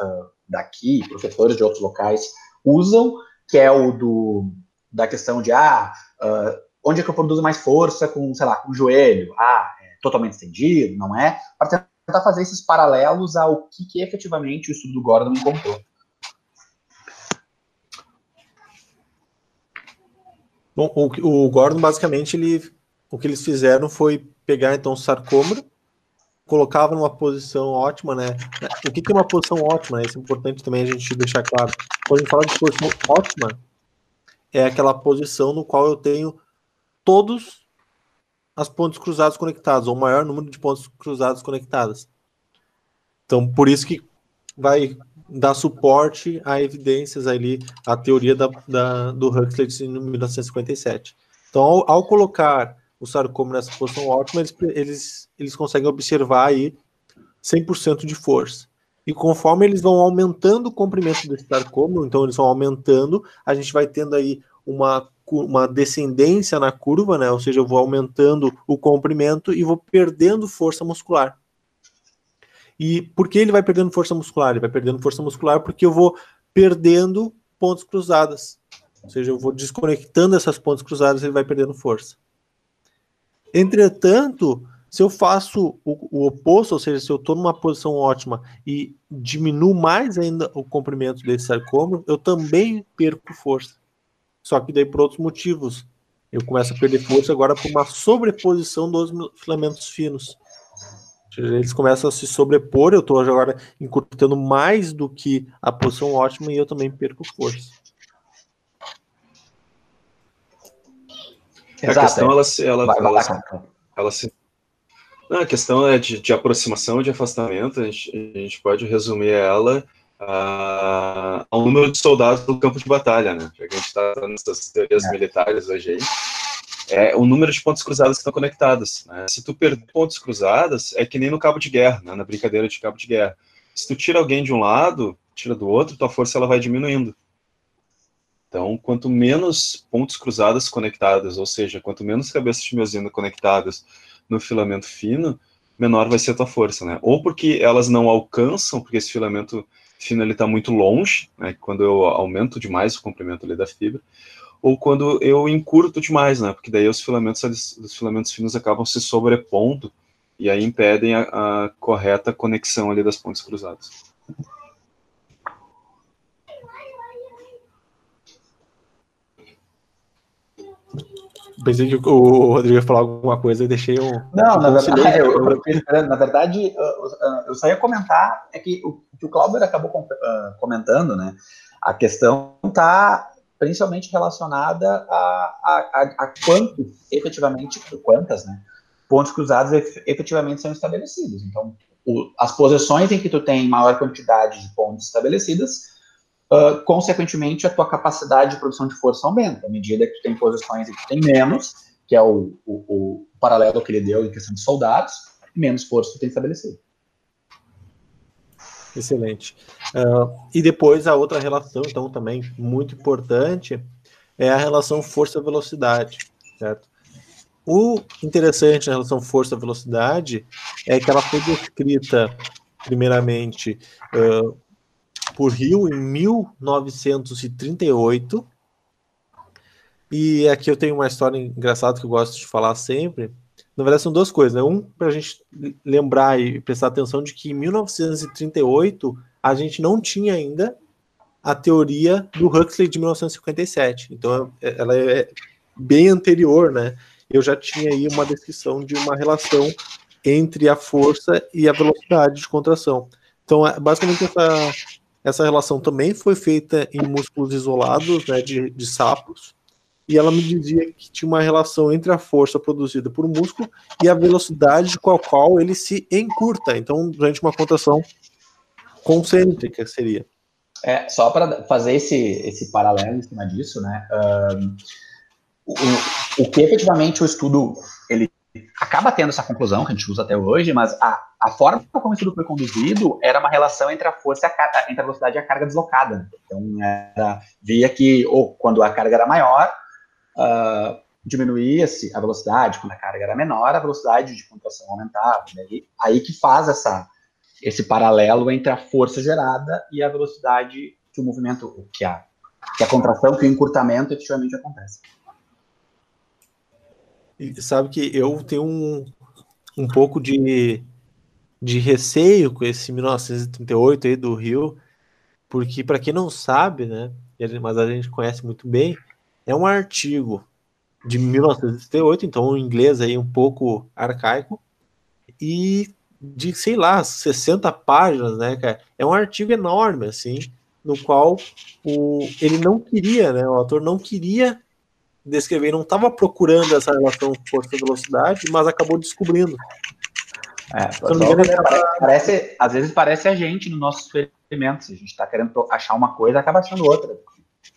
daqui, professores de outros locais, usam, que é o do da questão de, ah, uh, onde é que eu produzo mais força com, sei lá, com o joelho? Ah, é totalmente estendido, não é? Para tentar fazer esses paralelos ao que, que efetivamente o estudo do Gordon encontrou. Bom, o, o Gordon, basicamente, ele, o que eles fizeram foi pegar, então, o sarcômero, colocava numa posição ótima, né? O que, que é uma posição ótima? Né? Isso é importante também a gente deixar claro. Quando a gente fala de posição ótima, é aquela posição no qual eu tenho todos as pontos cruzados conectados, ou o maior número de pontos cruzados conectados. Então, por isso que vai dar suporte a evidências ali, a teoria da, da do Huxley de 1957. Então, ao, ao colocar o sarcômero nessa posição ótima, eles, eles, eles conseguem observar aí 100% de força. E conforme eles vão aumentando o comprimento desse sarcômero, então eles vão aumentando, a gente vai tendo aí uma, uma descendência na curva, né? Ou seja, eu vou aumentando o comprimento e vou perdendo força muscular. E por que ele vai perdendo força muscular? Ele vai perdendo força muscular porque eu vou perdendo pontos cruzadas. Ou seja, eu vou desconectando essas pontes cruzadas, ele vai perdendo força. Entretanto, se eu faço o, o oposto, ou seja, se eu estou numa posição ótima e diminuo mais ainda o comprimento desse sarcômero, eu também perco força. Só que daí por outros motivos. Eu começo a perder força agora por uma sobreposição dos filamentos finos. Eles começam a se sobrepor, eu estou agora encurtando mais do que a posição ótima e eu também perco força. Exato, a questão, ela, ela, vai, ela, ela, ela se não, a questão é de, de aproximação, de afastamento, a gente, a gente pode resumir ela ao número de soldados do campo de batalha, né? Já que a gente está nessas teorias é. militares hoje aí. É o número de pontos cruzados que estão conectados. Né? Se tu perder pontos cruzados, é que nem no cabo de guerra, né? na brincadeira de cabo de guerra. Se tu tira alguém de um lado, tira do outro, tua força ela vai diminuindo. Então, quanto menos pontos cruzados conectados, ou seja, quanto menos cabeças de miosina conectadas no filamento fino, menor vai ser a tua força, né? Ou porque elas não alcançam, porque esse filamento fino ele está muito longe, né? Quando eu aumento demais o comprimento ali da fibra, ou quando eu encurto demais, né? Porque daí os filamentos, os filamentos finos acabam se sobrepondo e aí impedem a, a correta conexão ali das pontes cruzadas. Pensei que o Rodrigo ia falar alguma coisa e deixei um. Não, na verdade, eu, eu, na verdade, eu, só ia comentar é que o que o Clauber acabou ah, comentando, né? A questão está principalmente relacionada a, a, a, a quanto efetivamente, quantas, né? Pontos cruzados efetivamente são estabelecidos. Então, o, as posições em que tu tem maior quantidade de pontos estabelecidas uh, consequentemente, a tua capacidade de produção de força aumenta. À medida que tu tem posições em que tu tem menos, que é o, o, o paralelo que ele deu em questão de soldados, menos força tu tem estabelecido. Excelente. Uh, e depois a outra relação, então, também muito importante, é a relação força-velocidade, certo? O interessante na relação força-velocidade é que ela foi descrita, primeiramente, uh, por Rio em 1938. E aqui eu tenho uma história engraçada que eu gosto de falar sempre. Na verdade, são duas coisas. Né? Um, para a gente lembrar e prestar atenção de que em 1938 a gente não tinha ainda a teoria do Huxley de 1957. Então, é, ela é bem anterior, né? Eu já tinha aí uma descrição de uma relação entre a força e a velocidade de contração. Então, é, basicamente, essa, essa relação também foi feita em músculos isolados, né, de, de sapos, e ela me dizia que tinha uma relação entre a força produzida por músculo e a velocidade com a qual ele se encurta. Então, durante uma contração concêntrica seria. É, só para fazer esse, esse paralelo em cima disso, né? Um, o, o que efetivamente o estudo acaba tendo essa conclusão que a gente usa até hoje, mas a, a forma como isso foi conduzido era uma relação entre a força, a, entre a velocidade e a carga deslocada. Então, era, via que ou, quando a carga era maior, uh, diminuía-se a velocidade, quando a carga era menor, a velocidade de contração aumentava. Daí, aí que faz essa, esse paralelo entre a força gerada e a velocidade que o movimento, que a, que a contração, que o encurtamento efetivamente acontece. Sabe que eu tenho um, um pouco de de receio com esse 1938 aí do Rio, porque para quem não sabe, né, mas a gente conhece muito bem, é um artigo de 1938, então um inglês aí um pouco arcaico, e de, sei lá, 60 páginas, né, cara? É um artigo enorme, assim, no qual o, ele não queria, né, o autor não queria descrever, não estava procurando essa relação força-velocidade, mas acabou descobrindo. É, engano, parece, às vezes parece a gente nos nossos experimentos. A gente está querendo achar uma coisa, acaba achando outra.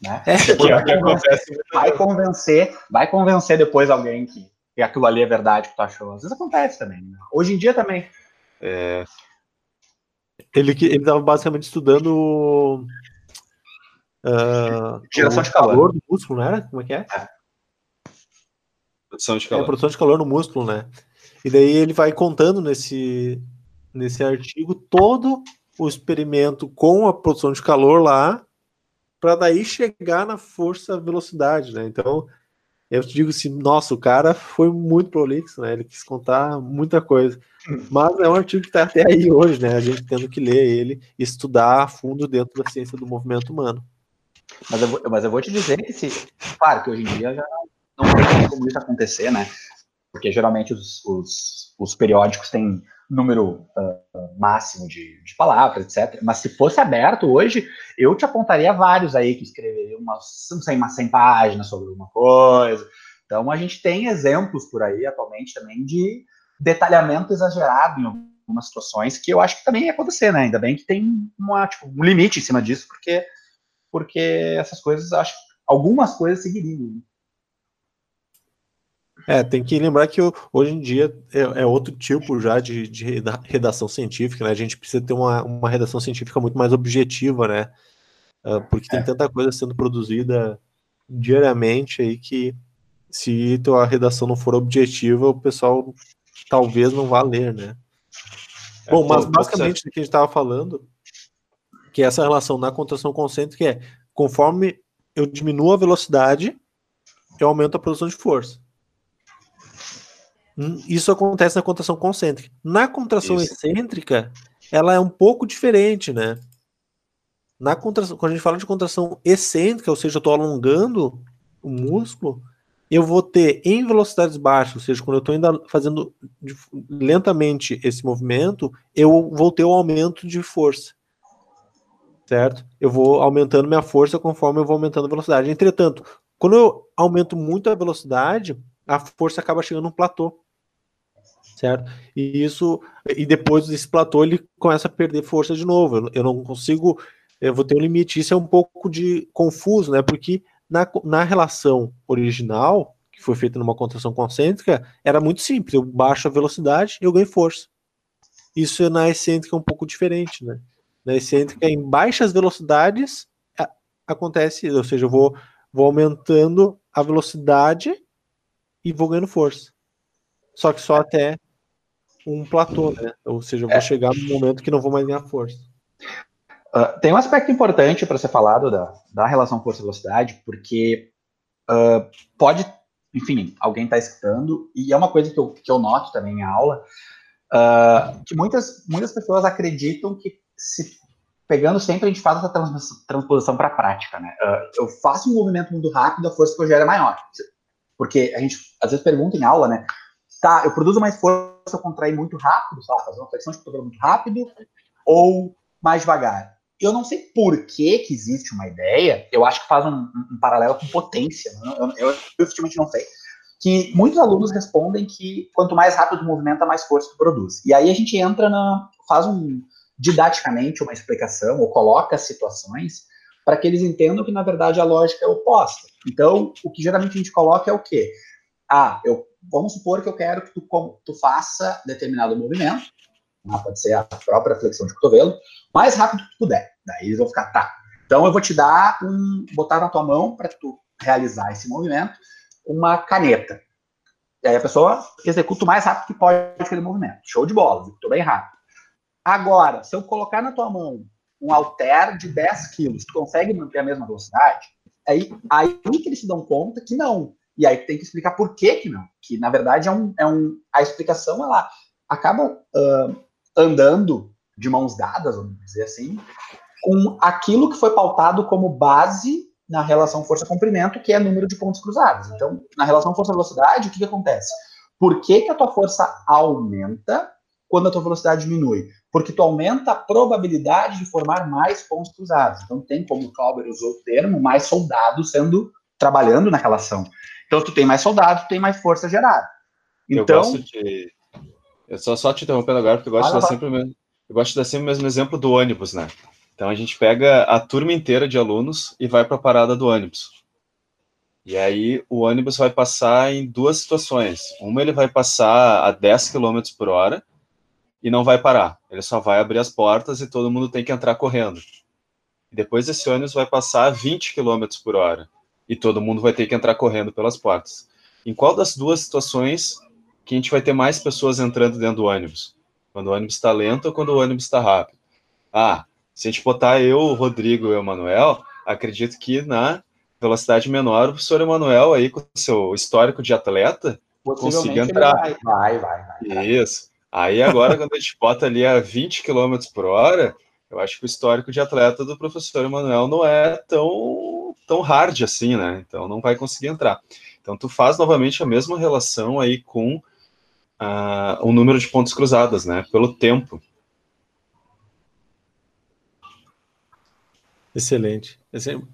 Né? É, vai, convencer, vai convencer, vai convencer depois alguém que, que aquilo ali é verdade que tu achou. Às vezes acontece também. Né? Hoje em dia também. É... Ele estava basicamente estudando uh, geração de calor. calor do músculo, não era? Como é que é? é. Produção de calor. É, produção de calor no músculo, né? E daí ele vai contando nesse, nesse artigo todo o experimento com a produção de calor lá, para daí chegar na força velocidade, né? Então, eu te digo assim, nossa, o cara foi muito prolixo, né? Ele quis contar muita coisa. Mas é um artigo que está até aí hoje, né? A gente tendo que ler ele e estudar a fundo dentro da ciência do movimento humano. Mas eu, vou, mas eu vou te dizer que, se, claro que hoje em dia já não, tem como isso acontecer, né? Porque geralmente os, os, os periódicos têm número uh, máximo de, de, palavras, etc. Mas se fosse aberto hoje, eu te apontaria vários aí que escreveriam umas, não sei, umas 100 páginas sobre uma coisa. Então a gente tem exemplos por aí atualmente também de detalhamento exagerado em algumas situações que eu acho que também ia acontecer, né? Ainda bem que tem uma, tipo, um limite em cima disso, porque, porque essas coisas, acho algumas coisas seguiriam. É, tem que lembrar que hoje em dia é, é outro tipo já de, de, redação científica, né? A gente precisa ter uma, uma redação científica muito mais objetiva, né? Uh, porque tem é. tanta coisa sendo produzida diariamente aí que se a redação não for objetiva, o pessoal talvez não vá ler, né? É, Bom, mas basicamente o que a gente estava falando, que essa relação na contração concêntrica é conforme eu diminuo a velocidade, eu aumento a produção de força. Hum, isso acontece na contração concêntrica. Na contração Isso. excêntrica, ela é um pouco diferente, né? Na contração, quando a gente fala de contração excêntrica, ou seja, eu estou alongando o músculo, eu vou ter em velocidades baixas, ou seja, quando eu estou ainda fazendo lentamente esse movimento, eu vou ter um aumento de força. Certo? Eu vou aumentando minha força conforme eu vou aumentando a velocidade. Entretanto, quando eu aumento muito a velocidade, a força acaba chegando num platô certo? E isso, e depois desse platô ele começa a perder força de novo. Eu, eu não consigo, eu vou ter um limite. Isso é um pouco de confuso, né? Porque na, na relação original, que foi feita numa contração concêntrica, era muito simples. Eu baixo a velocidade e eu ganho força. Isso na excêntrica é um pouco diferente, né? Na excêntrica, em baixas velocidades, a, acontece, ou seja, eu vou, vou aumentando a velocidade e vou ganhando força. Só que só até um platô, né? Ou seja, eu vou é. chegar num momento que não vou mais ganhar força. Uh, tem um aspecto importante para ser falado da, da relação força-velocidade, porque uh, pode, enfim, alguém está escutando, e é uma coisa que eu, que eu noto também em aula, uh, que muitas, muitas pessoas acreditam que se pegando sempre a gente faz essa trans, transposição para a prática, né? eu faço um movimento muito rápido, a força que eu gero é maior. Porque a gente às vezes pergunta em aula, né? Tá, eu produzo mais força eu contrair muito rápido, lá, fazer uma flexão de cotovelo muito rápido, ou mais devagar. Eu não sei por que, que existe uma ideia, eu acho que faz um, um, paralelo com potência, né? eu, efetivamente não sei, que muitos alunos respondem que quanto mais rápido o movimento, mais força tu produz. E aí a gente entra na. faz um didaticamente uma explicação, ou coloca situações para que eles entendam que, na verdade, a lógica é oposta. Então, o que geralmente a gente coloca é o quê? Ah, eu vamos supor que eu quero que tu, tu faça determinado movimento, né, pode ser a própria flexão de cotovelo, mais rápido que tu puder. Daí eles vão ficar, tá. Então eu vou te dar um, botar na tua mão para tu realizar esse movimento, uma caneta. E aí a pessoa executa o mais rápido que pode aquele movimento. Show de bola, executou bem rápido. Agora, se eu colocar na tua mão um halter de 10 quilos, tu consegue manter a mesma velocidade? Aí, aí que eles se dão conta que não. E aí tem que explicar por que que não. Que, na verdade, é um, é um, a explicação, ela acaba uh, andando de mãos dadas, vamos dizer assim, com aquilo que foi pautado como base na relação força-comprimento, que é número de pontos cruzados. Então, na relação força-velocidade, o que, que acontece? Por que, que a tua força aumenta quando a tua velocidade diminui? Porque tu aumenta a probabilidade de formar mais pontos cruzados. Então, tem, como o Clauber usou o termo, mais soldados sendo trabalhando na relação. Então, tu tem mais soldados, tu tem mais força gerada. Então, eu gosto de... Eu só, só te interrompendo agora, porque eu gosto, de dar sempre o mesmo... eu gosto de dar sempre o mesmo exemplo do ônibus, né? Então a gente pega a turma inteira de alunos e vai para a parada do ônibus. E aí o ônibus vai passar em duas situações. Uma ele vai passar a 10 km por hora e não vai parar. Ele só vai abrir as portas e todo mundo tem que entrar correndo. E depois esse ônibus vai passar a 20 km por hora e todo mundo vai ter que entrar correndo pelas portas. Em qual das duas situações que a gente vai ter mais pessoas entrando dentro do ônibus? Quando o ônibus está lento ou quando o ônibus está rápido? Ah, se a gente botar eu, o Rodrigo e o Emanuel, acredito que na velocidade menor, o professor Emanuel aí com o seu histórico de atleta consiga entrar. Vai, vai, vai, vai, Isso. Aí agora, quando a gente bota ali a 20 km por hora, eu acho que o histórico de atleta do professor Emanuel não é tão, tão hard assim, né? Então não vai conseguir entrar. Então tu faz novamente a mesma relação aí com uh, o número de pontos cruzados, né? Pelo tempo. Excelente.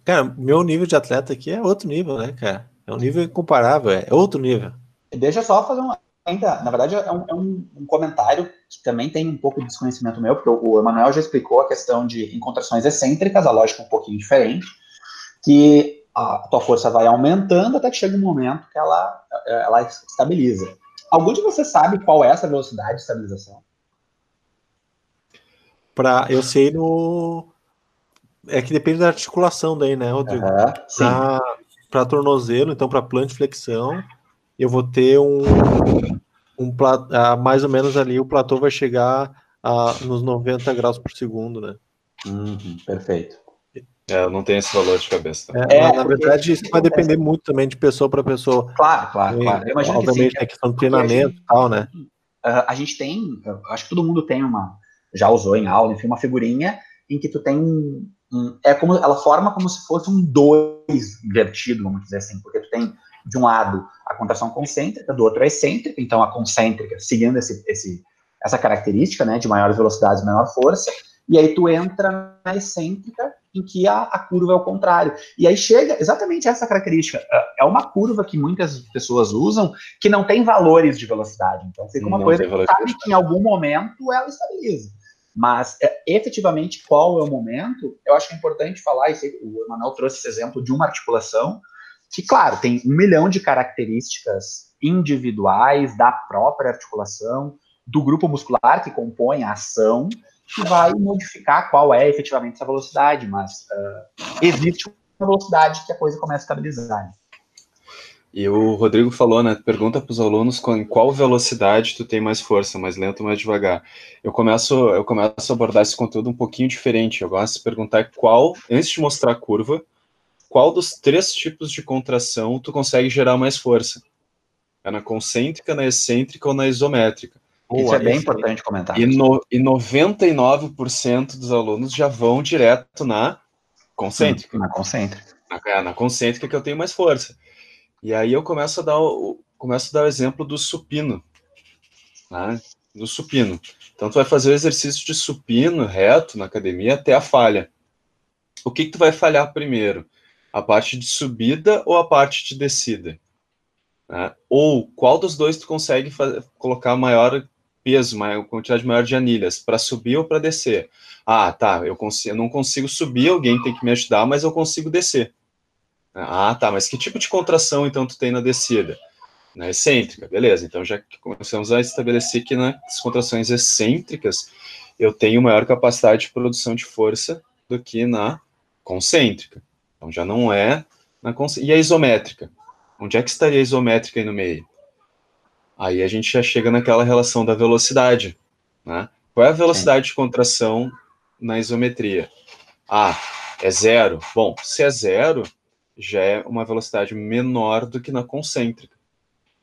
Cara, meu nível de atleta aqui é outro nível, né, cara? É um nível incomparável, é outro nível. Deixa eu só fazer uma. Ainda, na verdade, é, um, é um, um, comentário que também tem um pouco de desconhecimento meu, porque o, o Emanuel já explicou a questão de encontrações excêntricas, a lógica é um pouquinho diferente, que a tua força vai aumentando até que chega um momento que ela, ela estabiliza. Algum de vocês sabe qual é essa velocidade de estabilização? Pra, eu sei no, é que depende da articulação daí, né, Rodrigo? Uhum, para tornozelo, então para flexão, eu vou ter um, um uh, mais ou menos ali, o platô vai chegar a, nos 90 graus por segundo, né? Uhum, perfeito. É, eu não tenho esse valor de cabeça. É, é, na verdade, isso vai depender muito também de pessoa para pessoa. Claro, claro, claro. Eu imagino Obviamente, que sim, a questão do treinamento e tal, né? Uh, a gente tem, acho que todo mundo tem uma, já usou em aula, enfim, uma figurinha em que tu tem um, um, é como ela forma como se fosse um 2 invertido, vamos dizer assim, porque tu tem de um lado a contração concêntrica, do outro a excêntrica, então a concêntrica seguindo esse, esse, essa característica, né, de maiores velocidades e menor força, e aí tu entra na excêntrica, em que a, a, curva é o contrário. E aí chega exatamente essa característica. É, é uma curva que muitas pessoas usam que não tem valores de velocidade. Então fica uma não coisa que sabe que em algum momento ela estabiliza. Mas, é, efetivamente, qual é o momento? Eu acho que é importante falar, e o Emanuel trouxe esse exemplo de uma articulação, que, claro, tem um milhão de características individuais da própria articulação, do grupo muscular que compõe a ação, que vai modificar qual é efetivamente essa velocidade, mas uh, existe uma velocidade que a coisa começa a estabilizar. E o Rodrigo falou, né? Pergunta para os alunos com, qual velocidade tu tem mais força, mais lento ou mais devagar. Eu começo, eu começo a abordar esse conteúdo um pouquinho diferente. Eu gosto de perguntar qual, antes de mostrar a curva, qual dos três tipos de contração tu consegue gerar mais força? É na concêntrica, na excêntrica ou na isométrica? Isso é bem importante comentar. E, no, e 99% dos alunos já vão direto na concêntrica. Na concêntrica. Na, na concêntrica que eu tenho mais força. E aí eu começo a dar o, começo a dar o exemplo do supino, né? do supino. Então tu vai fazer o exercício de supino reto na academia até a falha. O que, que tu vai falhar primeiro? A parte de subida ou a parte de descida? Né? Ou qual dos dois tu consegue fazer, colocar maior peso, maior quantidade maior de anilhas, para subir ou para descer? Ah, tá, eu, consigo, eu não consigo subir, alguém tem que me ajudar, mas eu consigo descer. Ah, tá, mas que tipo de contração então tu tem na descida? Na excêntrica, beleza. Então já começamos a estabelecer que nas contrações excêntricas eu tenho maior capacidade de produção de força do que na concêntrica. Então já não é na concêntrica. E a isométrica? Onde é que estaria a isométrica aí no meio? Aí a gente já chega naquela relação da velocidade, né? Qual é a velocidade Sim. de contração na isometria? Ah, é zero. Bom, se é zero, já é uma velocidade menor do que na concêntrica.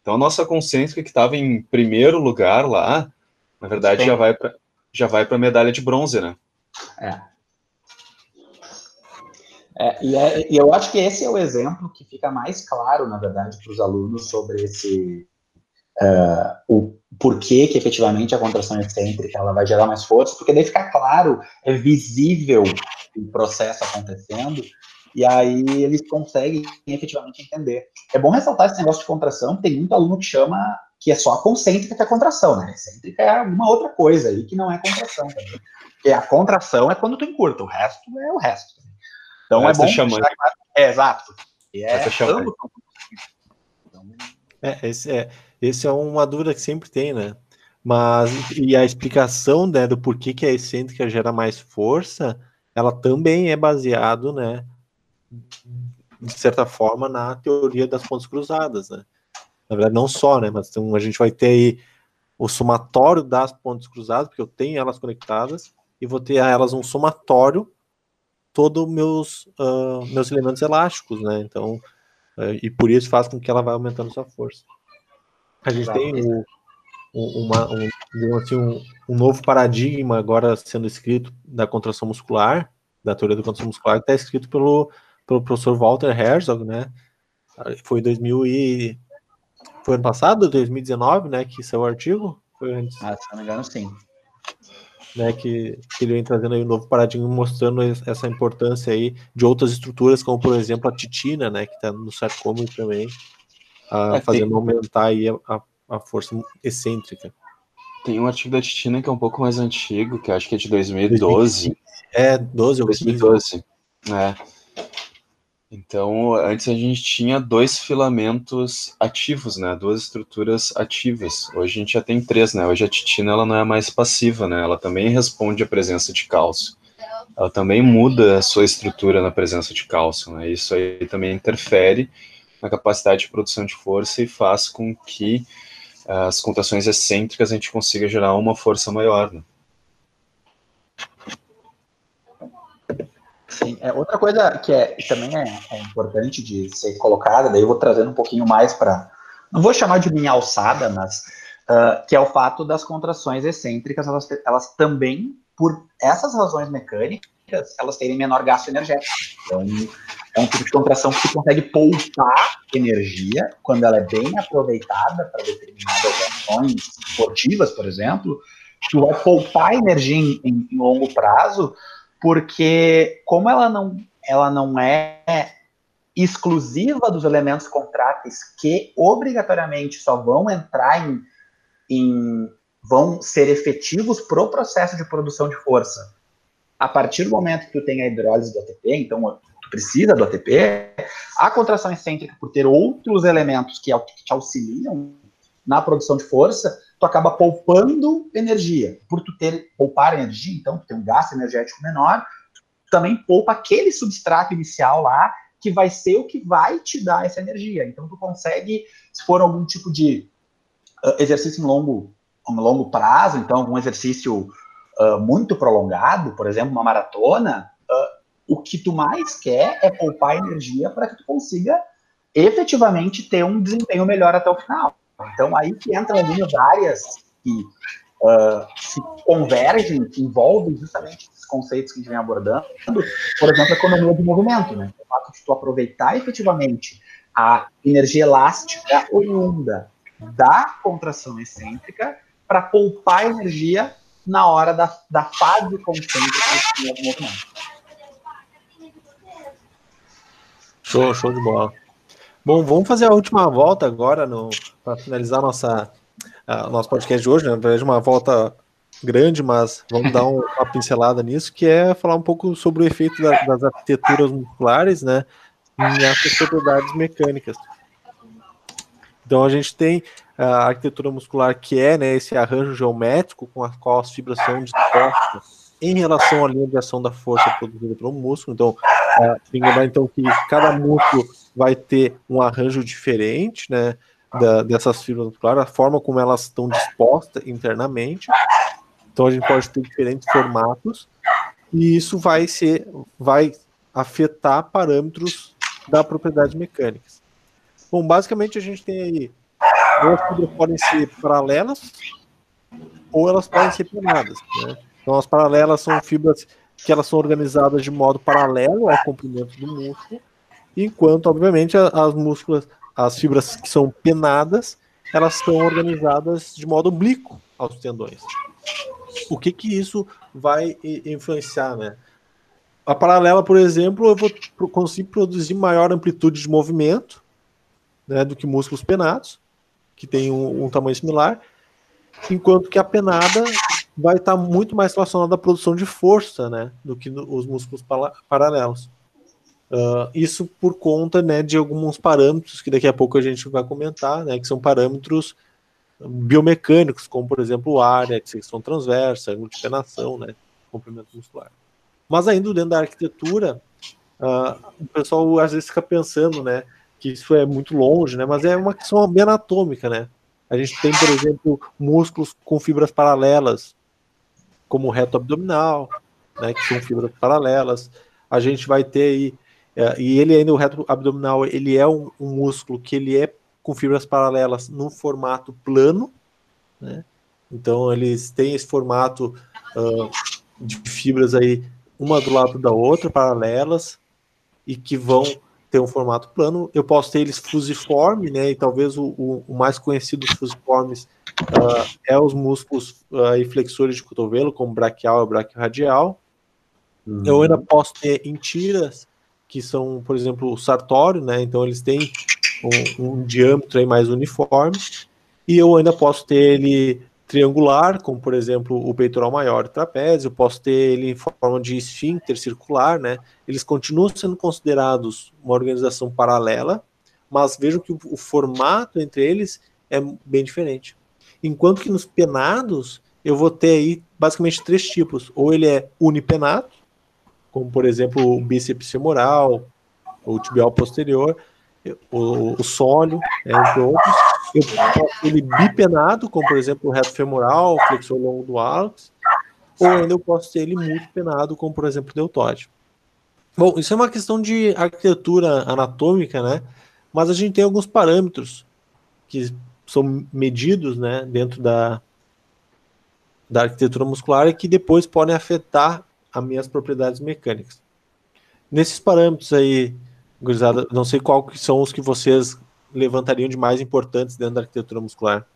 Então, a nossa concêntrica, que estava em primeiro lugar lá, na verdade, Sim. já vai para já vai para medalha de bronze, né? É. É, e, é, e, eu acho que esse é o exemplo que fica mais claro, na verdade, para os alunos sobre esse uh, o porquê que efetivamente a contração excêntrica ela vai gerar mais força, porque daí fica claro, é visível o processo acontecendo, e aí eles conseguem efetivamente entender. É bom ressaltar esse negócio de contração, tem muito aluno que chama que é só a concêntrica que é contração, né? Excêntrica é alguma outra coisa aí que não é contração também. Porque a contração é quando tu encurta, o resto é o resto. Então é bom. Chamando. É, exato. E é, então, é, esse é, esse é uma dúvida que sempre tem, né? Mas e a explicação né, do porquê que a excêntrica gera mais força, ela também é baseado, né, de certa forma, na teoria das pontas cruzadas, né? Na verdade, não só, né? Mas então, a gente vai ter aí o somatório das pontes cruzadas, porque eu tenho elas conectadas, e vou ter a elas um somatório todos meus uh, meus elementos elásticos, né? Então, uh, e por isso faz com que ela vá aumentando sua força. A gente tem o, uma, um, assim, um, um, novo paradigma agora sendo escrito da contração muscular, da teoria da contração muscular, que está escrito pelo, pelo professor Walter Herzog, né? Foi 2000 e foi ano passado, 2019, né? Que saiu o artigo? Foi antes. Ah, se não me engano, sim né, que, que ele vem trazendo aí um novo paradigma, mostrando essa importância aí de outras estruturas, como por exemplo a titina, né, que está no sarcômero também, a, é, fazendo aumentar aí a, a, força excêntrica. Tem um artigo da titina que é um pouco mais antigo, que acho que é de 2012. É, 12 ou 2012. É. Então, antes a gente tinha dois filamentos ativos, né? Duas estruturas ativas. Hoje a gente já tem três, né? Hoje a titina ela não é mais passiva, né? Ela também responde à presença de cálcio. Ela também muda a sua estrutura na presença de cálcio, né? Isso aí também interfere na capacidade de produção de força e faz com que as contrações excêntricas a gente consiga gerar uma força maior, né? Sim, é, outra coisa que é, também é, é, importante de ser colocada, daí eu vou trazendo um pouquinho mais para. Não vou chamar de minha alçada, mas uh, que é o fato das contrações excêntricas, elas, elas também, por essas razões mecânicas, elas terem menor gasto energético. Então, é um tipo de contração que consegue poupar energia quando ela é bem aproveitada para determinadas ações esportivas, por exemplo. Tu vai poupar energia em, em, em longo prazo porque como ela não, ela não é exclusiva dos elementos contráteis que obrigatoriamente só vão entrar em, em vão ser efetivos para o processo de produção de força. A partir do momento que tu tem a hidrólise do ATP, então precisa do ATP, a contração excêntrica, por ter outros elementos que te auxiliam na produção de força, tu acaba poupando energia. Por tu ter poupar energia, então tu tem um gasto energético menor, tu também poupa aquele substrato inicial lá que vai ser o que vai te dar essa energia. Então tu consegue, se for algum tipo de uh, exercício em longo, em longo prazo, então algum exercício uh, muito prolongado, por exemplo, uma maratona, o que tu mais quer é poupar energia para que tu consiga efetivamente ter um desempenho melhor até o final. Então, aí que entram algumas áreas que uh, se convergem, que envolvem justamente esses conceitos que a gente vem abordando, por exemplo, a economia de movimento, né? O fato de tu aproveitar efetivamente a energia elástica oriunda da contração excêntrica para poupar energia na hora da, da fase concêntrica do movimento. Show, show de bola. Bom, vamos fazer a última volta agora para finalizar nossa, a, nosso podcast de hoje, né? Uma volta grande, mas vamos dar um, uma pincelada nisso, que é falar um pouco sobre o efeito da, das arquiteturas musculares, né, nessas propriedades mecânicas. Então a gente tem a arquitetura muscular que é né, esse arranjo geométrico com a qual as fibras são dispostas em relação à linha de ação da força produzida pelo músculo. Então, lembrar então que cada músculo vai ter um arranjo diferente, né, da, dessas fibras musculares, a forma como elas estão dispostas internamente. Então a gente pode ter diferentes formatos e isso vai ser, vai afetar parâmetros da propriedade mecânica. Bom, basicamente a gente tem aí duas fibras podem ser paralelas ou elas podem ser penadas. Né? Então, as paralelas são fibras que elas são organizadas de modo paralelo ao comprimento do músculo, enquanto, obviamente, as músculas, as fibras que são penadas, elas são organizadas de modo oblíquo aos tendões. O que que isso vai influenciar, né? A paralela, por exemplo, eu vou conseguir produzir maior amplitude de movimento né, do que músculos penados, que tem um, um tamanho similar, enquanto que a penada vai estar muito mais relacionada à produção de força, né, do que os músculos paralelos. Uh, isso por conta, né, de alguns parâmetros que daqui a pouco a gente vai comentar, né, que são parâmetros biomecânicos, como por exemplo área, secção transversa, multipenação, né, comprimento muscular. Mas ainda dentro da arquitetura, uh, o pessoal às vezes fica pensando, né, que isso é muito longe, né, mas é uma questão bem anatômica, né. A gente tem, por exemplo, músculos com fibras paralelas, como o reto abdominal, né, que são fibras paralelas. A gente vai ter aí, uh, e ele ainda, o reto abdominal, ele é um, um músculo que ele é com fibras paralelas no formato plano, né? Então eles têm esse formato uh, de fibras aí, uma do lado da outra, paralelas, e que vão ter um formato plano. Eu posso ter eles fusiforme, né? E talvez o, o, o mais conhecido dos fusiformes uh, é os músculos uh, e flexores de cotovelo, como braquial e braquioradial. Uhum. Eu ainda posso ter em tiras, que são, por exemplo, o sartório, né? Então eles têm um, um diâmetro aí mais uniforme, e eu ainda posso ter ele triangular, como por exemplo o peitoral maior e trapézio, posso ter ele em forma de esfíncter circular, né? Eles continuam sendo considerados uma organização paralela, mas vejo que o, o formato entre eles é bem diferente. Enquanto que nos penados eu vou ter aí basicamente três tipos: ou ele é unipenado, como por exemplo o bíceps femoral, o tibial posterior, o, o sólio, é, entre outros. Eu posso ele bipenado, como por exemplo o reto femoral, flexor longo do hálux, ou ainda eu posso ter ele multipenado, como por exemplo o deltóide. Bom, isso é uma questão de arquitetura anatômica, né? Mas a gente tem alguns parâmetros que são medidos, né, dentro da, da arquitetura muscular e que depois podem afetar as minhas propriedades mecânicas. Nesses parâmetros aí, Gurizada, não sei qual que são os que vocês levantariam de mais importantes dentro da arquitetura muscular.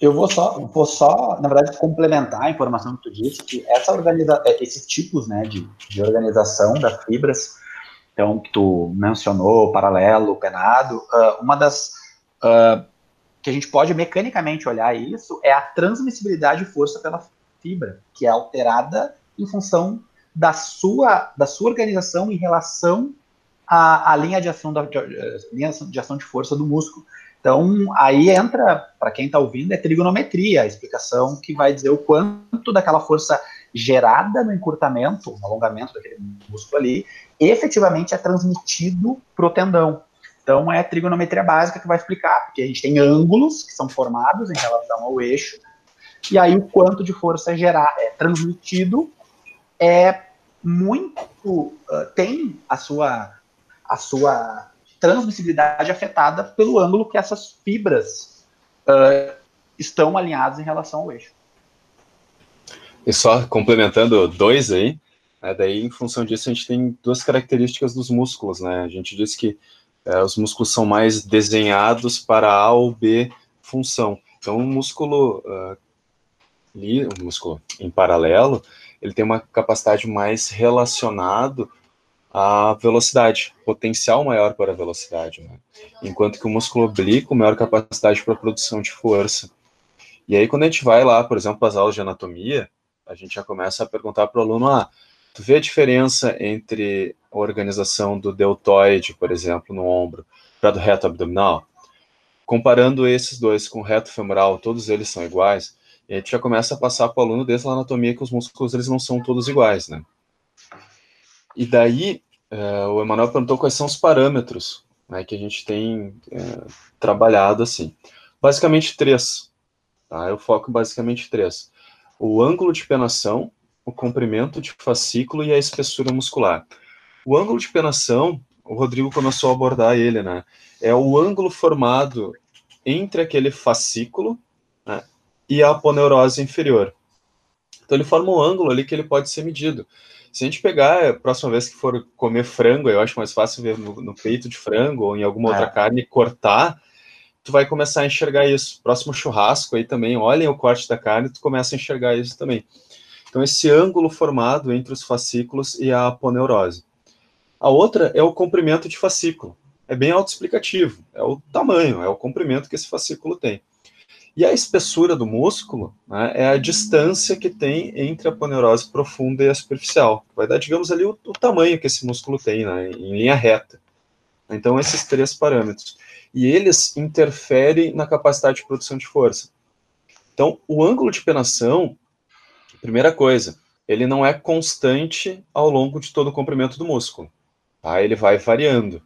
Eu vou só, vou só, na verdade, complementar a informação que tu disse, que essa organiza é, esses tipos né, de, de organização das fibras, então, que tu mencionou, paralelo, penado, uh, uma das uh, que a gente pode mecanicamente olhar isso é a transmissibilidade de força pela fibra, que é alterada em função da sua, da sua organização em relação a, a linha, de ação da, de, linha de ação de força do músculo. Então, aí entra, para quem está ouvindo, é trigonometria, a explicação que vai dizer o quanto daquela força gerada no encurtamento, no alongamento daquele músculo ali, efetivamente é transmitido para o tendão. Então, é a trigonometria básica que vai explicar, porque a gente tem ângulos que são formados em relação ao eixo, e aí o quanto de força é, gerar, é transmitido é muito, uh, tem a sua a sua transmissibilidade afetada pelo ângulo que essas fibras uh, estão alinhadas em relação ao eixo. E só complementando dois aí, né, daí em função disso a gente tem duas características dos músculos, né? A gente diz que é, os músculos são mais desenhados para A ou B função. Então, um músculo, uh, um músculo em paralelo, ele tem uma capacidade mais relacionado a velocidade, potencial maior para a velocidade, né? enquanto que o músculo oblíquo, maior capacidade para a produção de força. E aí, quando a gente vai lá, por exemplo, as aulas de anatomia, a gente já começa a perguntar para o aluno, ah, tu vê a diferença entre a organização do deltoide, por exemplo, no ombro, para do reto abdominal? Comparando esses dois com o reto femoral, todos eles são iguais, e a gente já começa a passar para o aluno dessa anatomia que os músculos eles não são todos iguais, né? E daí, é, o Emanuel perguntou quais são os parâmetros né, que a gente tem é, trabalhado assim. Basicamente três. Tá? Eu foco basicamente três. O ângulo de penação, o comprimento de fascículo e a espessura muscular. O ângulo de penação, o Rodrigo começou a abordar ele, né? É o ângulo formado entre aquele fascículo né, e a aponeurose inferior. Então ele forma um ângulo ali que ele pode ser medido. Se a gente pegar, a próxima vez que for comer frango, eu acho mais fácil ver no, no peito de frango ou em alguma é. outra carne, cortar, tu vai começar a enxergar isso. Próximo churrasco aí também, olhem o corte da carne, tu começa a enxergar isso também. Então esse ângulo formado entre os fascículos e a aponeurose. A outra é o comprimento de fascículo. É bem autoexplicativo, é o tamanho, é o comprimento que esse fascículo tem. E a espessura do músculo né, é a distância que tem entre a poneurose profunda e a superficial. Vai dar, digamos, ali o, o tamanho que esse músculo tem, né, em linha reta. Então, esses três parâmetros. E eles interferem na capacidade de produção de força. Então, o ângulo de penação, primeira coisa, ele não é constante ao longo de todo o comprimento do músculo. Tá? Ele vai variando.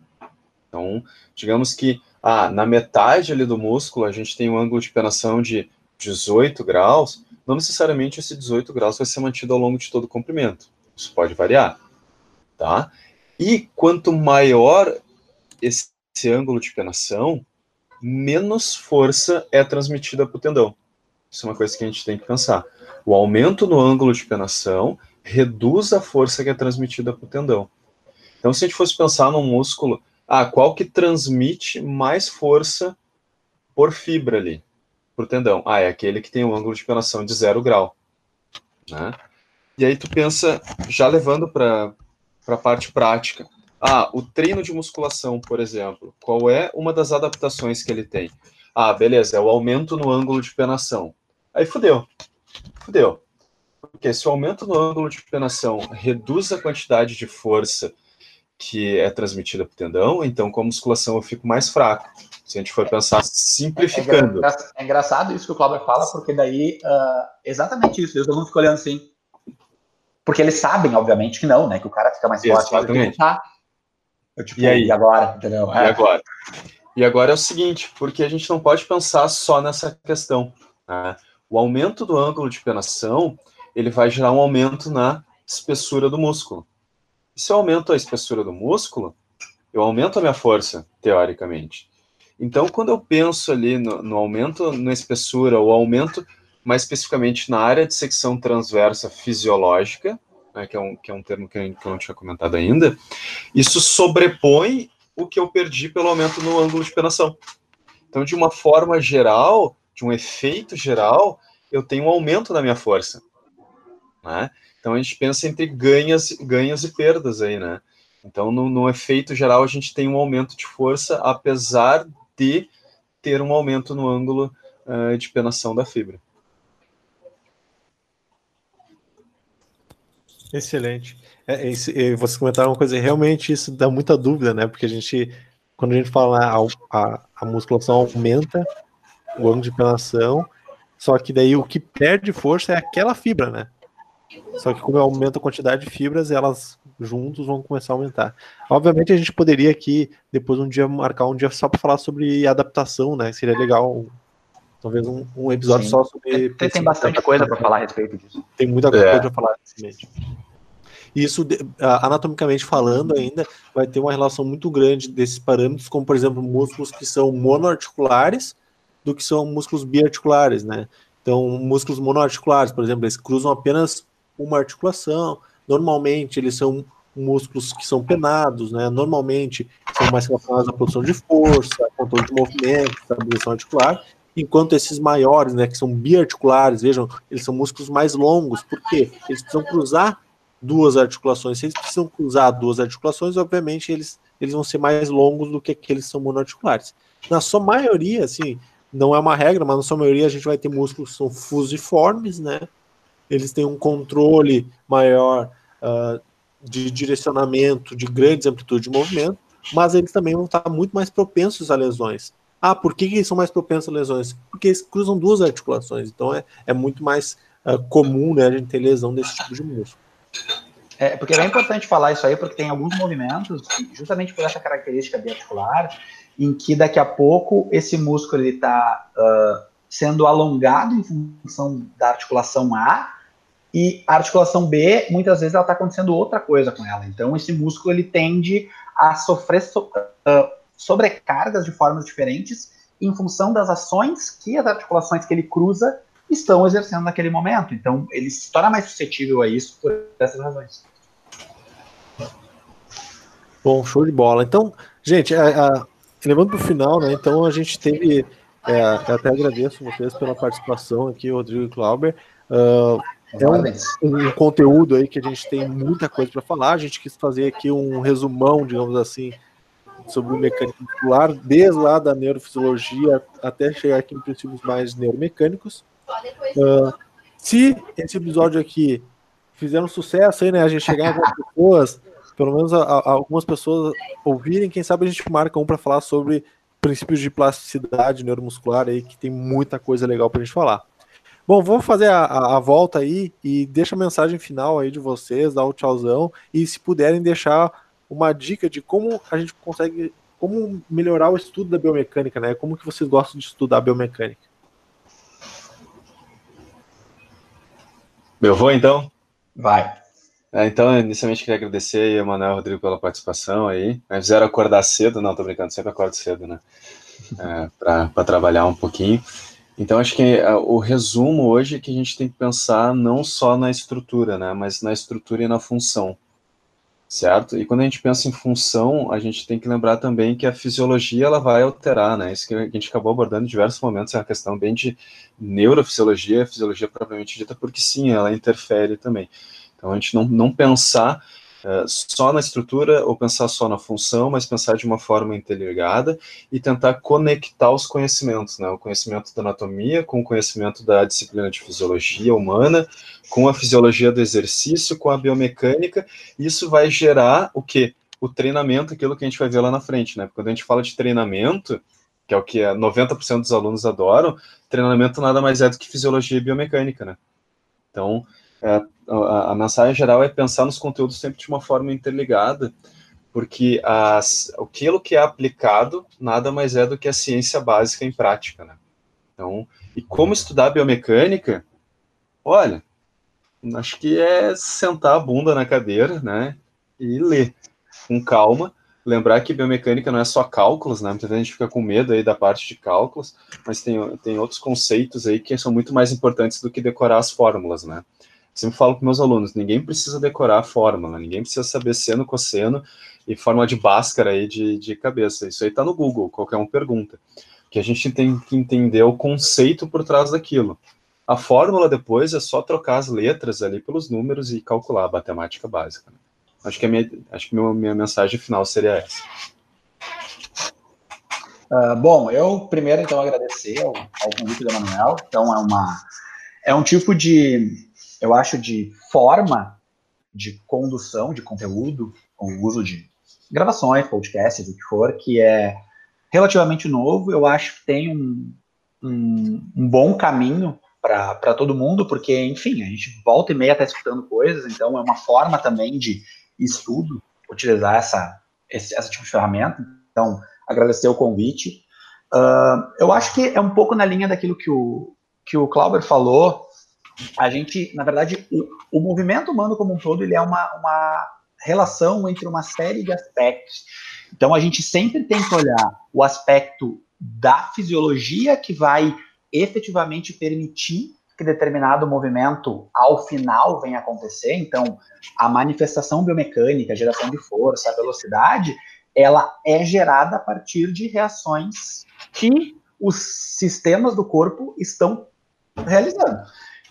Então, digamos que ah, na metade ali do músculo a gente tem um ângulo de penação de 18 graus, não necessariamente esse 18 graus vai ser mantido ao longo de todo o comprimento. Isso pode variar, tá? E quanto maior esse, esse ângulo de penação, menos força é transmitida para o tendão. Isso é uma coisa que a gente tem que pensar. O aumento no ângulo de penação reduz a força que é transmitida para o tendão. Então, se a gente fosse pensar num músculo ah, qual que transmite mais força por fibra ali, por tendão? Ah, é aquele que tem um ângulo de penação de zero grau. Né? E aí tu pensa, já levando para a parte prática. Ah, o treino de musculação, por exemplo, qual é uma das adaptações que ele tem? Ah, beleza, é o aumento no ângulo de penação. Aí fudeu. Fudeu. Porque se o aumento no ângulo de penação reduz a quantidade de força que é transmitida para o tendão, então com a musculação eu fico mais fraco. Se a gente for pensar simplificando. É, é, é engraçado isso que o Cláudio fala, porque daí, uh, exatamente isso, eu não fico olhando assim. Porque eles sabem, obviamente, que não, né? Que o cara fica mais forte. Exatamente. Tá. Eu, tipo, e aí? E agora? Entendeu? É. E agora? E agora é o seguinte, porque a gente não pode pensar só nessa questão. Né? O aumento do ângulo de penação, ele vai gerar um aumento na espessura do músculo. E se eu aumento a espessura do músculo, eu aumento a minha força, teoricamente. Então, quando eu penso ali no, no aumento na espessura, ou aumento mais especificamente na área de secção transversa fisiológica, né, que, é um, que é um termo que eu, que eu não tinha comentado ainda, isso sobrepõe o que eu perdi pelo aumento no ângulo de penação. Então, de uma forma geral, de um efeito geral, eu tenho um aumento na minha força. Né? Então a gente pensa entre ganhas, ganhos e perdas aí, né? Então, no, no, efeito geral, a gente tem um aumento de força, apesar de ter um aumento no ângulo uh, de penação da fibra. Excelente. É, é, você comentaram uma coisa, realmente isso dá muita dúvida, né? Porque a gente, quando a gente fala a, a, a musculação aumenta o ângulo de penação, só que daí o que perde força é aquela fibra, né? Só que como aumenta a quantidade de fibras, elas juntos vão começar a aumentar. Obviamente a gente poderia aqui, depois um dia, marcar um dia só para falar sobre adaptação, né? Seria legal, talvez um, um episódio Sim. só sobre... Tem, tem bastante coisa para falar a respeito disso. Tem muita coisa é. para falar realmente. Isso, anatomicamente falando ainda, vai ter uma relação muito grande desses parâmetros, como, por exemplo, músculos que são monoarticulares do que são músculos biarticulares, né? Então, músculos monoarticulares, por exemplo, eles cruzam apenas uma articulação. Normalmente, eles são músculos que são penados, né? Normalmente, são mais relacionados à produção de força, controle de movimento, estabilização articular. Enquanto esses maiores, né, que são biarticulares, vejam, eles são músculos mais longos. Por quê? Eles precisam cruzar duas articulações. Se eles precisam cruzar duas articulações, obviamente, eles, eles vão ser mais longos do que aqueles que são monoarticulares. Na sua maioria, assim, não é uma regra, mas na sua maioria a gente vai ter músculos que são fusiformes, né? eles têm um controle maior uh, de direcionamento, de grandes amplitudes de movimento, mas eles também vão estar muito mais propensos a lesões. Ah, por que, que eles são mais propensos a lesões? Porque eles cruzam duas articulações, então é, é muito mais uh, comum né, a gente ter lesão desse tipo de músculo. É, porque é importante falar isso aí, porque tem alguns movimentos, justamente por essa característica biarticular, em que daqui a pouco esse músculo está uh, sendo alongado em função da articulação A, e a articulação B, muitas vezes, ela está acontecendo outra coisa com ela. Então, esse músculo ele tende a sofrer so, uh, sobrecargas de formas diferentes em função das ações que as articulações que ele cruza estão exercendo naquele momento. Então, ele se torna mais suscetível a isso por essas razões. Bom, show de bola. Então, gente, a, a, levando para o final, né? Então a gente teve. É, até agradeço vocês pela participação aqui, Rodrigo e Clauber. Uh, é um, um, conteúdo aí que a gente tem muita coisa para falar. A gente quis fazer aqui um resumão, digamos assim, sobre o mecânico muscular, desde lá da neurofisiologia até chegar aqui em princípios mais neuromecânicos. Uh, se esse episódio aqui fizer um sucesso aí, né? A gente chegar em algumas pessoas, pelo menos a, a, algumas pessoas ouvirem, quem sabe a gente marca um para falar sobre princípios de plasticidade neuromuscular aí, que tem muita coisa legal para a gente falar. Bom, vou fazer a, a, a, volta aí e deixa a mensagem final aí de vocês, dar o tchauzão, e se puderem deixar uma dica de como a gente consegue, como melhorar o estudo da biomecânica, né? Como que vocês gostam de estudar biomecânica? Eu vou então? Vai. É, então, inicialmente queria agradecer aí, Emanuel e Rodrigo pela participação aí. Me fizeram acordar cedo, não, tô brincando, sempre acordo cedo, né? É, para trabalhar um pouquinho. Então, acho que uh, o resumo hoje é que a gente tem que pensar não só na estrutura, né, mas na estrutura e na função, certo? E quando a gente pensa em função, a gente tem que lembrar também que a fisiologia ela vai alterar, né? Isso que a gente acabou abordando em diversos momentos é uma questão bem de neurofisiologia, fisiologia propriamente dita, porque sim, ela interfere também. Então, a gente não, não pensar uh, só na estrutura ou pensar só na função, mas pensar de uma forma interligada e tentar conectar os conhecimentos, né? O conhecimento da anatomia com o conhecimento da disciplina de fisiologia humana, com a fisiologia do exercício, com a biomecânica. Isso vai gerar o quê? O treinamento, aquilo que a gente vai ver lá na frente, né? Quando a gente fala de treinamento, que é o que 90% dos alunos adoram, treinamento nada mais é do que fisiologia e biomecânica, né? Então, é, a, a, mensagem geral é pensar nos conteúdos sempre de uma forma interligada, porque as, aquilo que é aplicado nada mais é do que a ciência básica em prática, né? Então, e como estudar biomecânica? Olha, acho que é sentar a bunda na cadeira, né, e ler com calma. Lembrar que biomecânica não é só cálculos, né? Muita gente fica com medo aí da parte de cálculos, mas tem, tem outros conceitos aí que são muito mais importantes do que decorar as fórmulas, né? Sempre falo para meus alunos, ninguém precisa decorar a fórmula, ninguém precisa saber seno, cosseno e fórmula de Bhaskara aí de, de cabeça. Isso aí está no Google, qualquer um pergunta. Que a gente tem que entender o conceito por trás daquilo. A fórmula depois é só trocar as letras ali pelos números e calcular a matemática básica. Né? Acho que a minha, acho que minha, minha mensagem final seria essa. Uh, bom, eu primeiro então agradecer ao, ao convite do Manuel. Então é uma é um tipo de eu acho, de forma de condução de conteúdo, o uso de gravações, podcasts, o que for, que é relativamente novo. Eu acho que tem um, um, um bom caminho para todo mundo, porque, enfim, a gente volta e meia está escutando coisas, então é uma forma também de estudo utilizar essa, esse, tipo de ferramenta. Então, agradecer o convite. Uh, eu acho que é um pouco na linha daquilo que o, que o Clauber falou, a gente, na verdade, o, o movimento humano como um todo, ele é uma, uma relação entre uma série de aspectos. Então, a gente sempre tem que olhar o aspecto da fisiologia que vai efetivamente permitir que determinado movimento, ao final, venha acontecer. Então, a manifestação biomecânica, a geração de força, a velocidade, ela é gerada a partir de reações que os sistemas do corpo estão realizando.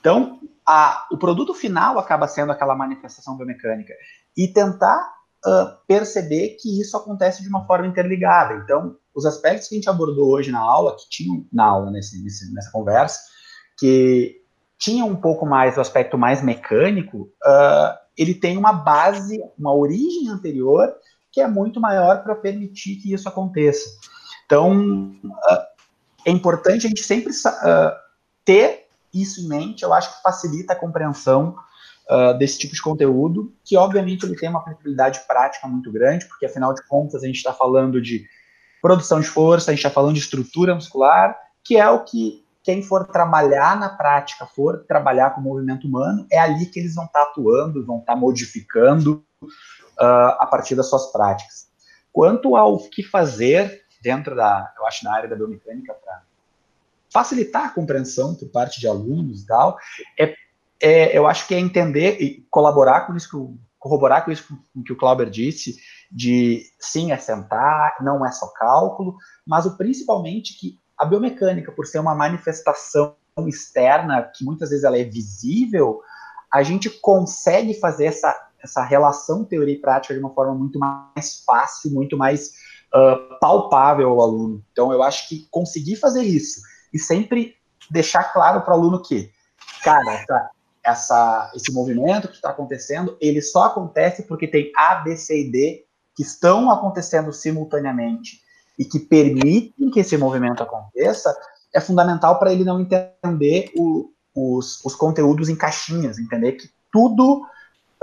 Então, a, o produto final acaba sendo aquela manifestação biomecânica. E tentar uh, perceber que isso acontece de uma forma interligada. Então, os aspectos que a gente abordou hoje na aula, que tinham na aula nesse, nesse, nessa conversa, que tinham um pouco mais o aspecto mais mecânico, uh, ele tem uma base, uma origem anterior que é muito maior para permitir que isso aconteça. Então, uh, é importante a gente sempre uh, ter isso em mente, eu acho que facilita a compreensão uh, desse tipo de conteúdo, que obviamente ele tem uma aplicabilidade prática muito grande, porque afinal de contas a gente está falando de produção de força, a gente está falando de estrutura muscular, que é o que quem for trabalhar na prática, for trabalhar com o movimento humano, é ali que eles vão estar tá atuando, vão estar tá modificando uh, a partir das suas práticas. Quanto ao que fazer dentro da, eu acho, na área da biomecânica, para facilitar a compreensão por parte de alunos e tal, é, é, eu acho que é entender e colaborar com isso, que, corroborar com isso que o Clauber disse, de sim, é sentar, não é só cálculo, mas o principalmente que a biomecânica, por ser uma manifestação externa, que muitas vezes ela é visível, a gente consegue fazer essa, essa relação teoria e prática de uma forma muito mais fácil, muito mais uh, palpável ao aluno. Então, eu acho que conseguir fazer isso e sempre deixar claro para o aluno que, cara, essa, esse movimento que está acontecendo, ele só acontece porque tem A, B, C e D que estão acontecendo simultaneamente e que permitem que esse movimento aconteça, é fundamental para ele não entender o, os, os, conteúdos em caixinhas, entender que tudo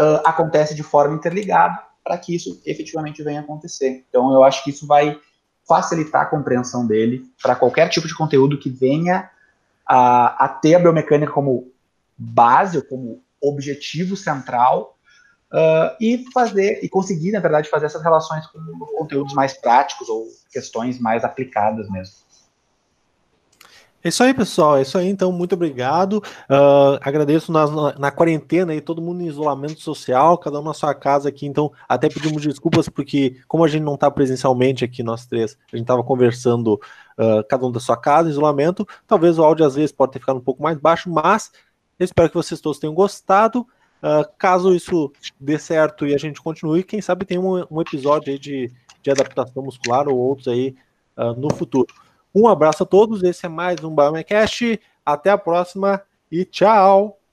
uh, acontece de forma interligada para que isso efetivamente venha acontecer. Então, eu acho que isso vai facilitar a compreensão dele para qualquer tipo de conteúdo que venha a, a ter a biomecânica como base, ou como objetivo central, uh, e fazer, e conseguir, na verdade, fazer essas relações com conteúdos mais práticos ou questões mais aplicadas mesmo. É isso aí, pessoal. É isso aí. Então, muito obrigado. Uh, agradeço na, na, na, quarentena aí, todo mundo em isolamento social, cada um na sua casa aqui. Então, até pedimos desculpas, porque, como a gente não está presencialmente aqui, nós três, a gente estava conversando, uh, cada um da sua casa, isolamento. Talvez o áudio às vezes pode ter ficado um pouco mais baixo, mas eu espero que vocês todos tenham gostado. Uh, caso isso dê certo e a gente continue, quem sabe tem um, um episódio aí de, de adaptação muscular ou outros aí no futuro. Um abraço a todos. Esse é mais um Biomecast. Até a próxima e tchau!